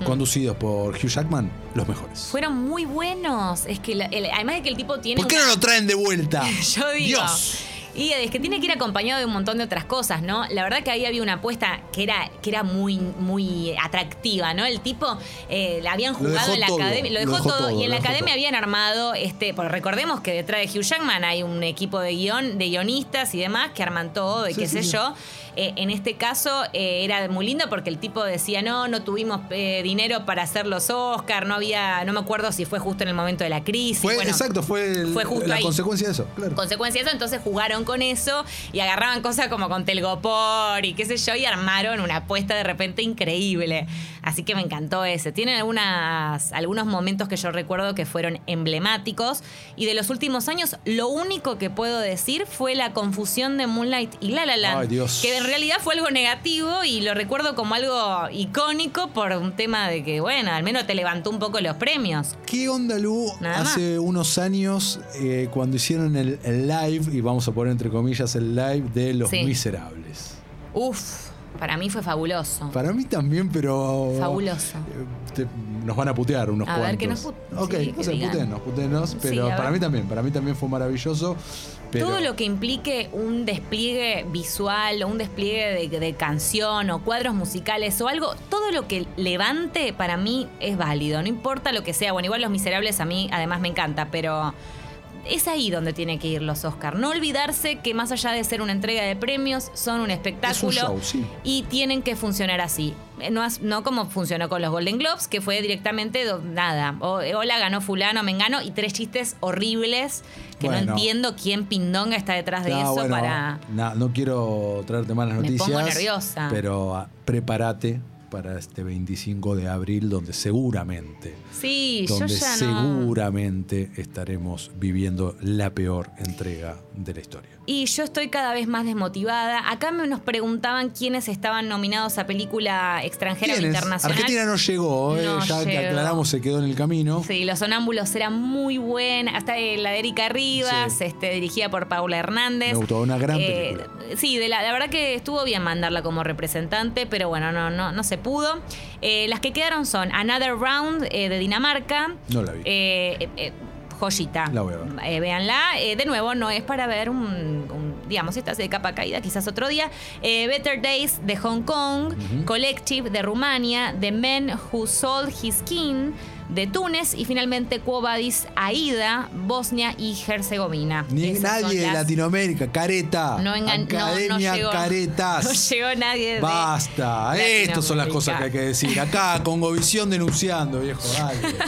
Mm. conducidos por Hugh Jackman, los mejores. Fueron muy buenos. Es que la- el- además de que el tipo tiene. ¿Por qué una- no lo traen de vuelta? Yo digo. Dios. Y es que tiene que ir acompañado de un montón de otras cosas, ¿no? La verdad que ahí había una apuesta que era, que era muy, muy atractiva, ¿no? El tipo eh, la habían jugado en la todo, academia, lo lo dejó, todo, todo, y en la academia todo. habían armado, este, porque recordemos que detrás de Hugh Jackman hay un equipo de guion, de guionistas y demás que arman todo y Sí, qué sí, sé sí. yo. Eh, en este caso eh, era muy lindo porque el tipo decía, no, no tuvimos eh, dinero para hacer los Oscar, no había, no me acuerdo si fue justo en el momento de la crisis. Fue, Bueno, exacto, fue, el- fue justo la ahí. consecuencia de eso. Claro. consecuencia de eso, entonces jugaron con eso y agarraban cosas como con Telgopor y qué sé yo, y armaron una apuesta de repente increíble. Así que me encantó ese. Tienen algunas, algunos momentos que yo recuerdo que fueron emblemáticos. Y de los últimos años, lo único que puedo decir fue la confusión de Moonlight y La La Land. Ay, Dios. Que en realidad fue algo negativo y lo recuerdo como algo icónico por un tema de que, bueno, al menos te levantó un poco los premios. ¿Qué onda, Lu? Nada Hace unos años, eh, cuando hicieron el, el live, y vamos a poner entre comillas el live de Los Sí. Miserables. Uf, para mí fue fabuloso. Para mí también, pero. Fabuloso. eh, te- nos van a putear unos A ver, que nos put- Ok, sí, no digan. putenos, putenos, pero Sí, para mí también, para mí también fue maravilloso. Pero Todo lo que implique un despliegue visual o un despliegue de, de canción o cuadros musicales o algo, todo lo que levante para mí es válido, no importa lo que sea. Bueno, igual Los Miserables a mí además me encanta, pero es ahí donde tiene que ir los Oscar. No olvidarse que más allá de ser una entrega de premios, son un espectáculo show, sí. y tienen que funcionar así. Eh, No, no como funcionó con los Golden Globes, que fue directamente do- nada. O, hola, ganó fulano, mengano, y tres chistes horribles que Bueno. no entiendo quién pindonga está detrás de No, eso bueno, para... na- no quiero traerte malas Me noticias. pongo nerviosa. Pero ah, prepárate para este 25 de abril, donde seguramente, Sí, yo donde no... seguramente estaremos viviendo la peor entrega de la historia. Y yo estoy cada vez más desmotivada. Acá me nos preguntaban quiénes estaban nominados a película extranjera o internacional. Argentina no llegó, eh, No ya que aclaramos, se quedó en el camino. Sí, Los Sonámbulos era muy buena. Hasta la de Erika Rivas, Sí. este, dirigida por Paula Hernández. Me gustó, una gran Eh, película. sí, de la, la verdad que estuvo bien mandarla como representante, pero bueno, no, no, no se pudo. Eh, las que quedaron son Another Round eh, de Dinamarca. No la vi. Eh, joyita. La voy a ver. Véanla. De nuevo, no es para ver un, un- digamos, esta es de capa caída, quizás otro día. Eh, Better Days de Hong Kong, Collective de Rumania, The Men Who Sold His King de Túnez y finalmente Quo Vadis Aida, Bosnia y Herzegovina. Ni Esas nadie de Latinoamérica, careta. No engan- no- no Academia llegó- Caretas. No llegó nadie de Basta, estas son las cosas que hay que decir. Acá, Congovisión denunciando, viejo, dale.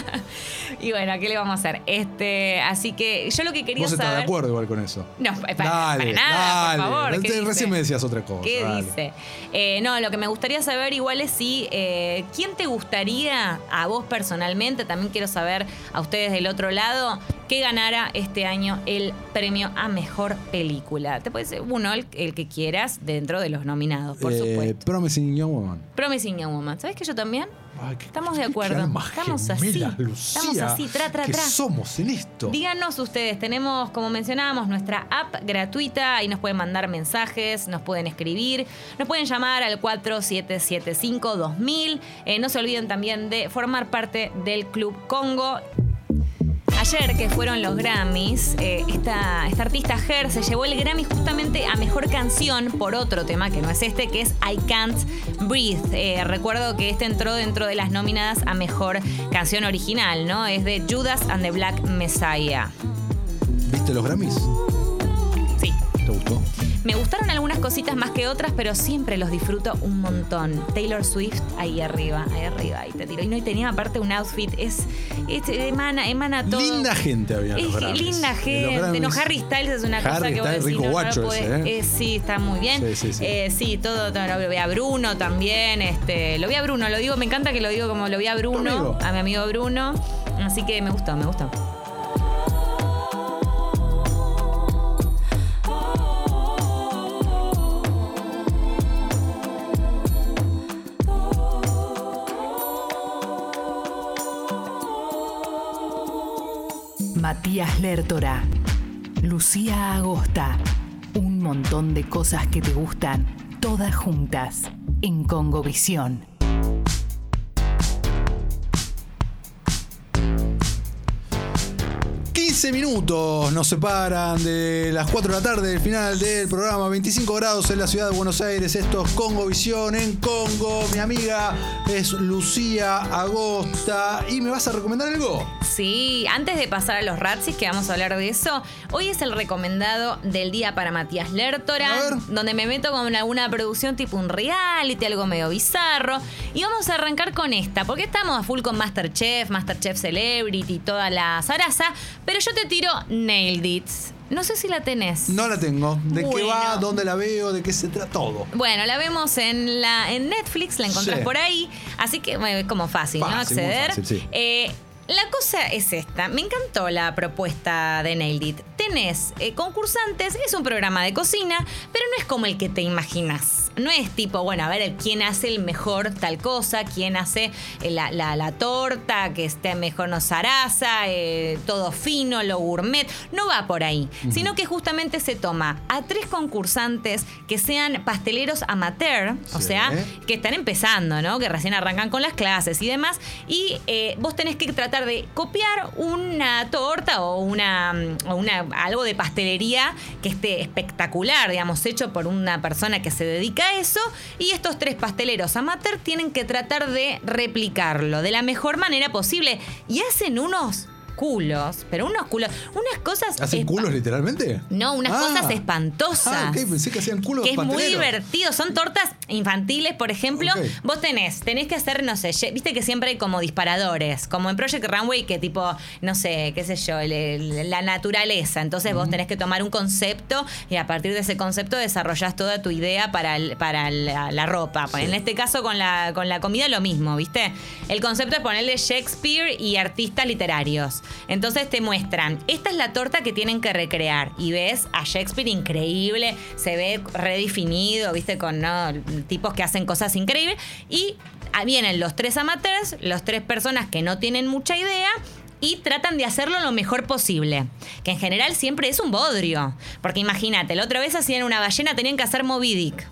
Y bueno, ¿qué le vamos a hacer? Este, así que yo lo que quería Vos estás saber. de acuerdo igual con eso. No, pa- pa- dale, para nada, dale. por favor. ¿qué Recién dice? me decías otra cosa. ¿Qué dale. dice? Eh, no, lo que me gustaría saber igual es si, eh, ¿quién te gustaría a vos personalmente? También quiero saber a ustedes del otro lado que ganara este año el premio a mejor película. Te puede ser uno, el, el que quieras, dentro de los nominados, por Eh, supuesto. Promising Young Woman. Promising Young Woman. ¿Sabes que yo también? Ay, qué- Estamos de acuerdo. Estamos así. gemelas, Lucía. Estamos así, tra, tra, ¿Qué tra. somos en esto? Díganos ustedes, tenemos, como mencionábamos, nuestra app gratuita, ahí nos pueden mandar mensajes, nos pueden escribir, nos pueden llamar al 4775-2000. Eh, no se olviden también de formar parte del Club Congo. Ayer que fueron los Grammys, eh, esta, esta artista Her se llevó el Grammy justamente a Mejor Canción por otro tema que no es este, que es I Can't Breathe. Eh, recuerdo que este entró dentro de las nominadas a Mejor Canción Original, ¿no? Es de Judas and the Black Messiah. ¿Viste los Grammys? Sí. ¿Te gustó? Me gustaron algunas cositas más que otras, pero siempre los disfruto un montón. Taylor Swift ahí arriba, ahí arriba, ahí te tiro. Y no, y tenía aparte un outfit, es, es- emana, emana todo. Linda gente había en los Es Grammys. linda gente. No. Harry Styles es una cosa que vos decís, rico no, no lo guacho podés- ese, ¿eh? eh, sí, está muy bien. Sí, sí, sí. Eh, sí, todo, todo, lo vi a Bruno también. Este, lo vi a Bruno, lo digo, me encanta que lo digo como lo vi a Bruno, a mi amigo Bruno. Así que me gustó, me gustó. Matías Lertora, Lucía Agosta, un montón de cosas que te gustan, todas juntas, en Congovisión. 15 minutos nos separan de las 4 de la tarde del final del programa. 25 grados en la ciudad de Buenos Aires. Esto es Congo Visión en Congo. Mi amiga es Lucía Agosta. ¿Y me vas a recomendar algo? Sí, antes de pasar a los Ratsis, que vamos a hablar de eso, hoy es el recomendado del día para Matías Lertora, donde me meto con alguna producción tipo un reality, algo medio bizarro. Y vamos a arrancar con esta, porque estamos a full con Masterchef, Masterchef Celebrity, toda la zaraza, pero yo te tiro Nailed It. No sé si la tenés. No la tengo. ¿De qué va? ¿Dónde la veo? ¿De qué se trata? Todo. Bueno, la vemos en la en Netflix, la encontrás Sí. por ahí, así que es como fácil, ¿no? Muy Acceder. fácil, sí. Eh, la cosa es esta, me encantó la propuesta de Nailed It. Tenés eh, concursantes, es un programa de cocina, pero no es como el que te imaginas. No es tipo, bueno, a ver quién hace el mejor tal cosa, quién hace eh, la, la- la torta, que esté mejor no zaraza, eh, todo fino, lo gourmet. No va por ahí, sino que justamente se toma a tres concursantes que sean pasteleros amateur, o sea, que están empezando, ¿no? Que recién arrancan con las clases y demás. Y eh, vos tenés que tratar de copiar una torta o una, o una algo de pastelería que esté espectacular, digamos, hecho por una persona que se dedica a eso. Y estos tres pasteleros amateur tienen que tratar de replicarlo de la mejor manera posible. Y hacen unos culos, pero unos culos, unas cosas. ¿Hacen culos literalmente? No, unas Ah. cosas espantosas. Ah, ok, pensé que hacían culos Que es muy divertido. Son tortas infantiles, por ejemplo. Vos tenés, tenés que hacer, no sé, viste que siempre hay como disparadores, como en Project Runway, que tipo, no sé, qué sé yo, la naturaleza. Entonces vos tenés que tomar un concepto y a partir de ese concepto desarrollás toda tu idea para, el- para la, la ropa. En este caso con la, con la comida lo mismo, ¿viste? El concepto es ponerle Shakespeare y artistas literarios. Entonces te muestran, esta es la torta que tienen que recrear y ves a Shakespeare increíble, se ve redefinido, ¿viste? Con ¿no? tipos que hacen cosas increíbles y vienen los tres amateurs, los tres personas que no tienen mucha idea y tratan de hacerlo lo mejor posible. Que en general siempre es un bodrio. Porque imagínate, la otra vez hacían una ballena, tenían que hacer Moby Dick.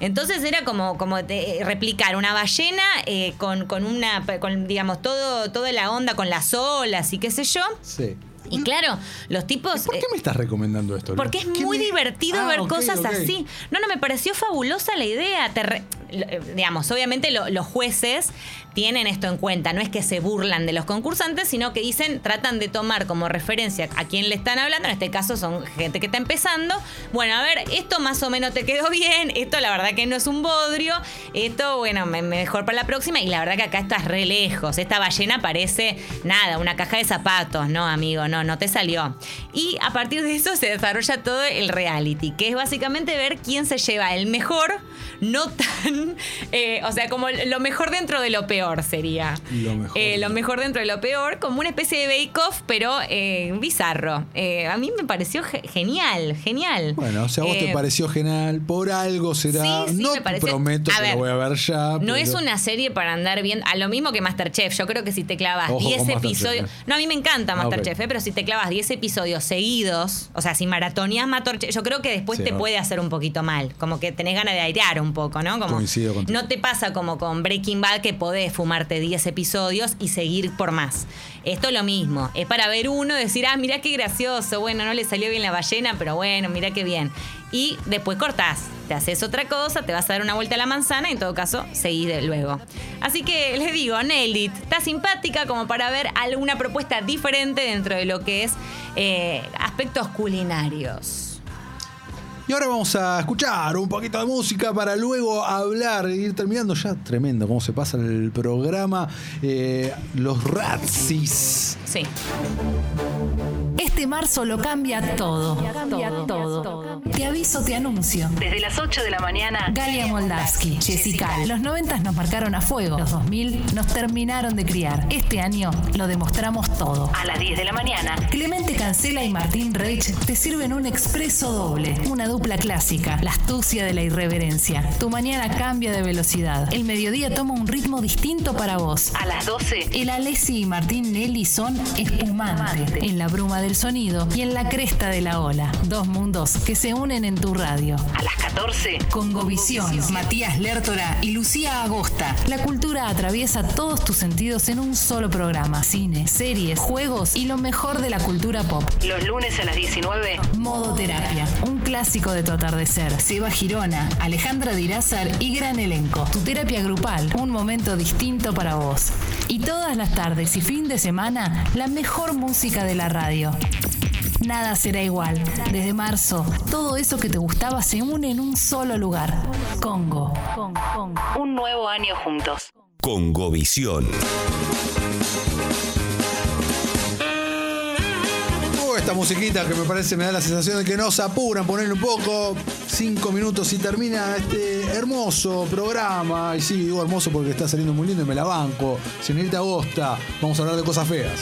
Entonces era como, como de- replicar una ballena eh, con, con una, con, digamos, todo, toda la onda con las olas y qué sé yo. Sí. Y claro, los tipos... ¿Por qué eh, me estás recomendando esto? porque es ¿Qué muy me- divertido Ah, ver cosas así. No, no, me pareció fabulosa la idea. Te re- eh, digamos, obviamente lo- los jueces tienen esto en cuenta. No es que se burlan de los concursantes, sino que dicen, tratan de tomar como referencia a quién le están hablando. En este caso son gente que está empezando. Bueno, a ver, esto más o menos te quedó bien. Esto la verdad que no es un bodrio. Esto, bueno, me- mejor para la próxima. Y la verdad que acá estás re lejos. Esta ballena parece nada, una caja de zapatos, ¿no, amigo? No, no te salió. Y a partir de eso se desarrolla todo el reality, que es básicamente ver quién se lleva el mejor, no tan. eh, o sea, como lo mejor dentro de lo peor sería. Lo mejor. Eh, lo mejor dentro de lo peor, como una especie de bake-off, pero eh, bizarro. Eh, a mí me pareció ge- genial, genial. Bueno, si a vos te pareció genial, por algo será. Sí, sí, no me parece- prometo que ver, lo voy a ver ya. No pero- es una serie para andar viendo. A lo mismo que Masterchef. Yo creo que si te clavas Ojo con 10 Masterchef, episodios. No, a mí me encanta Ah, Masterchef, ok. eh, pero si te clavas 10 episodios seguidos, o sea, si maratoneas Masterchef, yo creo que después Sí, te puede hacer un poquito mal. Como que tenés ganas de airear un poco, ¿no? Como Coincido contigo. No te pasa como con Breaking Bad que podés fumarte 10 episodios y seguir por más. Esto es lo mismo. Es para ver uno, decir, ah, mirá qué gracioso. Bueno, no le salió bien la ballena, pero bueno, mirá qué bien. Y después cortás. Te haces otra cosa, te vas a dar una vuelta a la manzana y en todo caso seguís de luego. Así que les digo, Nailed It. Está simpática como para ver alguna propuesta diferente dentro de lo que es eh, aspectos culinarios. Y ahora vamos a escuchar un poquito de música para luego hablar e ir terminando ya. Tremendo cómo se pasa el programa. Eh, los Ratsis. Sí. Este marzo lo cambia todo. Cambia todo. Te aviso, te anuncio. Desde las 8 de la mañana, Galia Moldavsky, Jessica. Los 90 nos marcaron a fuego. Los 2000 nos terminaron de criar. Este año lo demostramos todo. A las 10 de la mañana, Clemente Cancela y Martín Reich te sirven un expreso doble. Una dupla clásica. La astucia de la irreverencia. Tu mañana cambia de velocidad. El mediodía toma un ritmo distinto para vos. A las 12, el Alessi y Martín Nelly son espumante, en la bruma del sonido y en la cresta de la ola. Dos mundos que se unen en tu radio. A las 14, Congovisión, Matías Lertora y Lucía Agosta. La cultura atraviesa todos tus sentidos en un solo programa. Cine, series, juegos y lo mejor de la cultura pop. Los lunes a las 19, Modo Terapia, un clásico de tu atardecer. Seba Girona, Alejandra Dirázar y gran elenco. Tu terapia grupal, un momento distinto para vos. Y todas las tardes y fin de semana, la mejor música de la radio. Nada será igual. Desde marzo, todo eso que te gustaba se une en un solo lugar. Congo. Un nuevo año juntos. Congovisión. Musiquita que me parece me da la sensación de que nos apuran, ponerle un poco, cinco minutos y termina este hermoso programa. Y sí, digo hermoso porque está saliendo muy lindo y me la banco. Señorita Agosta, vamos a hablar de cosas feas.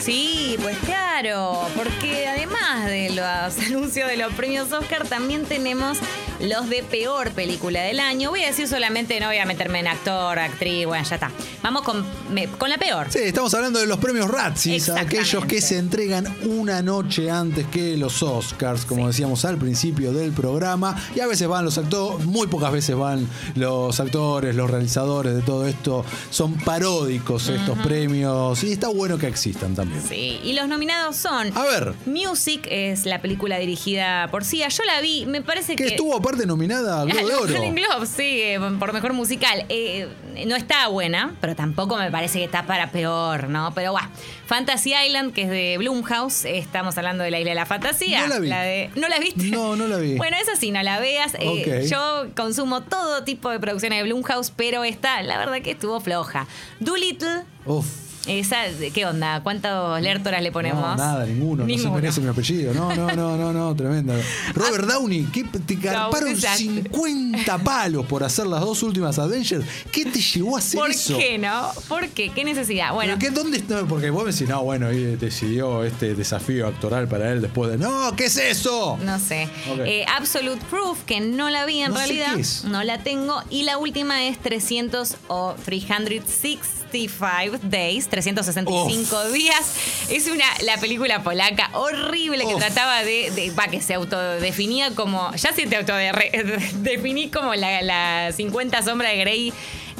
Sí, pues claro, porque además de los anuncios de los premios Oscar, también tenemos los de peor película del año. Voy a decir solamente, no voy a meterme en actor, actriz, bueno, ya está. Vamos con, me- con la peor. Sí, estamos hablando de los premios Razzies, aquellos que se entregan una noche antes que los Oscars, como decíamos al principio del programa. Y a veces van los actores, muy pocas veces van los actores, los realizadores de todo esto. Son paródicos estos premios y está bueno que existan también. Sí, y los nominados son A ver, Music, es la película dirigida por Sia. Yo la vi, me parece que que... estuvo aparte nominada a Globo de Oro. Sí, por mejor musical. Eh, no está buena, pero tampoco me parece que está para peor, ¿no? Pero bueno, Fantasy Island, que es de Blumhouse, estamos hablando de la isla de la fantasía. No la vi. de- ¿No la viste? No, no la vi. Bueno, esa sí, no la veas. Eh, yo consumo todo tipo de producciones de Blumhouse, pero esta, la verdad que estuvo floja. Doolittle, Uf. Esa, ¿qué onda? ¿Cuántos lertoras le ponemos? No, nada, ninguno, no se merece mi apellido. No, no, no, no, no, tremenda. Robert Downey, ¿qué te carparon desastre. 50 palos por hacer las dos últimas Avengers? ¿Qué te llevó a hacer ¿Por eso? qué no? ¿Por qué? ¿Qué necesidad? Bueno, ¿Pero qué, ¿Dónde está? Porque vos me decís, no, bueno, y decidió este desafío actoral para él después de. ¡No! ¿Qué es eso? No sé. Eh, Absolute Proof, que no la vi en No sé realidad. qué es. No la tengo. Y la última es 300 o 365 Days, 365 días. Es una la película polaca horrible que Uf. trataba de, de- va, que se autodefinía como, ya se te autodefiní como la, la 50 sombras de Grey.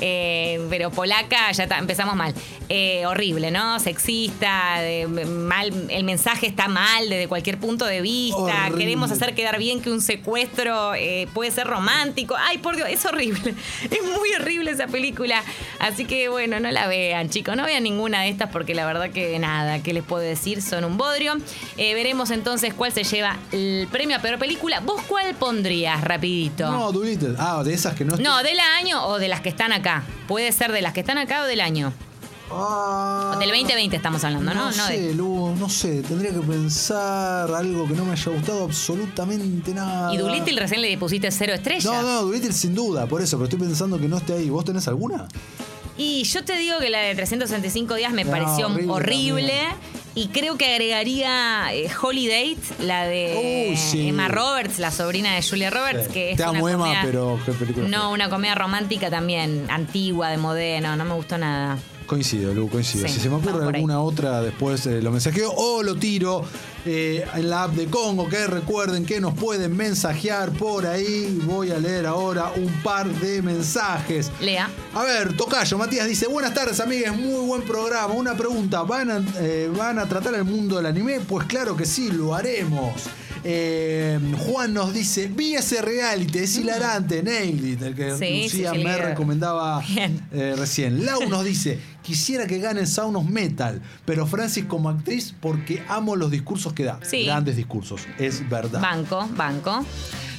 eh, pero polaca, ya ta- empezamos mal. Eh, horrible, ¿no? Sexista, de- mal, el mensaje está mal desde cualquier punto de vista. Horrible. Queremos hacer quedar bien que un secuestro eh, puede ser romántico. Ay, por Dios, es horrible. Es muy horrible esa película. Así que bueno, no la vean, chicos. No vean ninguna de estas porque la verdad que nada, ¿qué les puedo decir? Son un bodrio. Eh, veremos entonces cuál se lleva el premio a peor película. ¿Vos cuál pondrías, rapidito? No, Doolittle. Ah, de esas que no No, del año o de las que están acá. Puede ser de las que están acá o del año. Ah, Del 2020 estamos hablando, ¿no? No, No de- sé, Lu, no sé. Tendría que pensar algo que no me haya gustado absolutamente nada. Y Doolittle recién le pusiste cero estrellas. No, no, Doolittle sin duda, por eso, pero estoy pensando que no esté ahí. ¿Vos tenés alguna? Y yo te digo que la de 365 días me No, pareció horrible. Y creo que agregaría eh, Holiday, la de sí. Emma Roberts, la sobrina de Julia Roberts, Sí. que es Te amo, una Emma, comedia- pero qué película. No, una comedia romántica también, antigua, de modelo, no me gustó nada. Coincido, Lu, coincido. Sí, si se me ocurre ahí. alguna otra, después eh, lo mensajeo o lo tiro eh, en la app de Congo. Que recuerden que nos pueden mensajear por ahí. Voy a leer ahora un par de mensajes. Lea. A ver, Tocayo, Matías dice, buenas tardes amigues, muy buen programa. Una pregunta, ¿van a, eh, ¿van a tratar el mundo del anime? Pues claro que sí, lo haremos. Eh, Juan nos dice, vi ese reality, es hilarante, Nailed It, el que Sí, Lucía sí, sí, me recomendaba eh, recién. Lau nos dice, quisiera que gane Sound of Metal, pero Francis como actriz porque amo los discursos que da. Grandes discursos, es verdad. Banco, banco.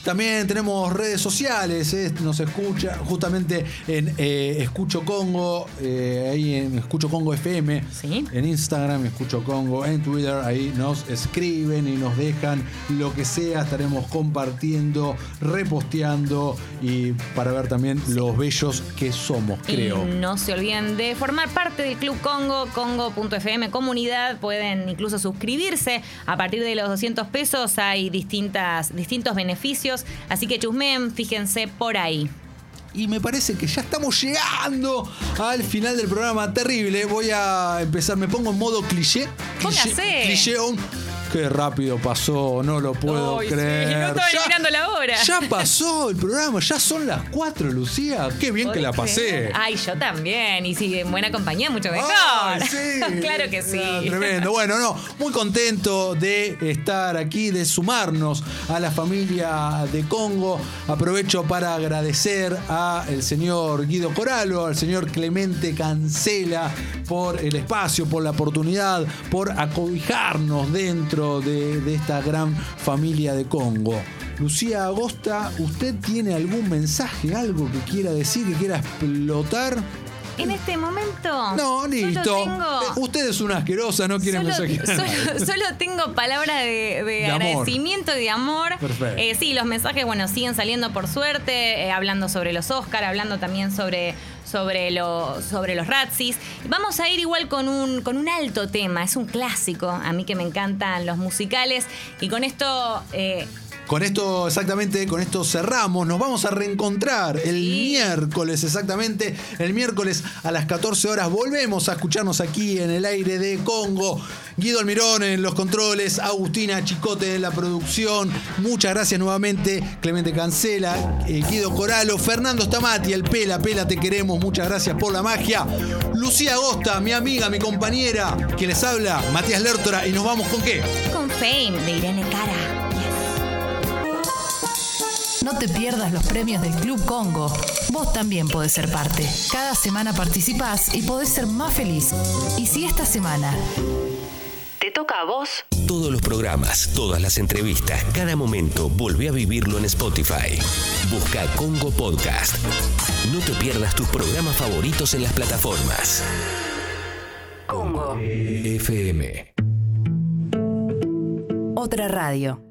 También tenemos redes sociales, eh, nos escucha justamente en eh, Escucho Congo, eh, ahí en Escucho Congo FM, Sí. en Instagram, Escucho Congo, en Twitter, ahí nos escriben y nos dejan lo que sea, estaremos compartiendo, reposteando y para ver también los bellos que somos, creo. Y no se olviden de formar parte del Club Congo, congo.fm comunidad. Pueden incluso suscribirse. A partir de los 200 pesos hay distintas, distintos beneficios. Así que chusmen, fíjense por ahí. Y me parece que ya estamos llegando al final del programa. Terrible. Voy a empezar. Me pongo en modo cliché. Cliché, Póngase. cliché on. Qué rápido pasó, no lo puedo Ay, sí, creer. no estaba mirando la hora. Ya pasó el programa, ya son las 4, Lucía. Qué bien que la pasé. Ay, yo también. Y si en buena compañía, mucho mejor. Ay, sí. claro que sí. Tremendo. Bueno, no, muy contento de estar aquí, de sumarnos a la familia de Congo. Aprovecho para agradecer al señor Guido Coralo, al señor Clemente Cancela por el espacio, por la oportunidad, por acobijarnos dentro de, de esta gran familia de Congo. Lucía Agosta, ¿usted tiene algún mensaje, algo que quiera decir, que quiera explotar? En este momento. No, listo. Tengo, Usted es una asquerosa, no quiere mensajear. solo- solo tengo palabras de, agradecimiento y de amor. Perfecto. Eh, sí, los mensajes, bueno, siguen saliendo por suerte, eh, hablando sobre los Oscar, hablando también sobre, sobre, lo, sobre los Razzies. Vamos a ir igual con un, con un alto tema, es un clásico, a mí que me encantan los musicales. Y con esto eh, Con esto, exactamente, con esto cerramos. Nos vamos a reencontrar el Sí. miércoles, exactamente. El miércoles a las 14 horas volvemos a escucharnos aquí en el aire de Congo. Guido Almirón en los controles, Agustina Chicote en la producción. Muchas gracias nuevamente, Clemente Cancela, eh, Guido Coralo, Fernando Stamati, el Pela, Pela, te queremos. Muchas gracias por la magia. Lucía Agosta, mi amiga, mi compañera, que les habla, Matías Lertora. Y nos vamos con qué? con Fame de Irene Cara. No te pierdas los premios del Club Congo. Vos también podés ser parte. Cada semana participás y podés ser más feliz. Y si esta semana te toca a vos, Todos los programas, todas las entrevistas, cada momento, volvé a vivirlo en Spotify. Busca Congo Podcast. No te pierdas tus programas favoritos en las plataformas. Congo. FM. Otra radio.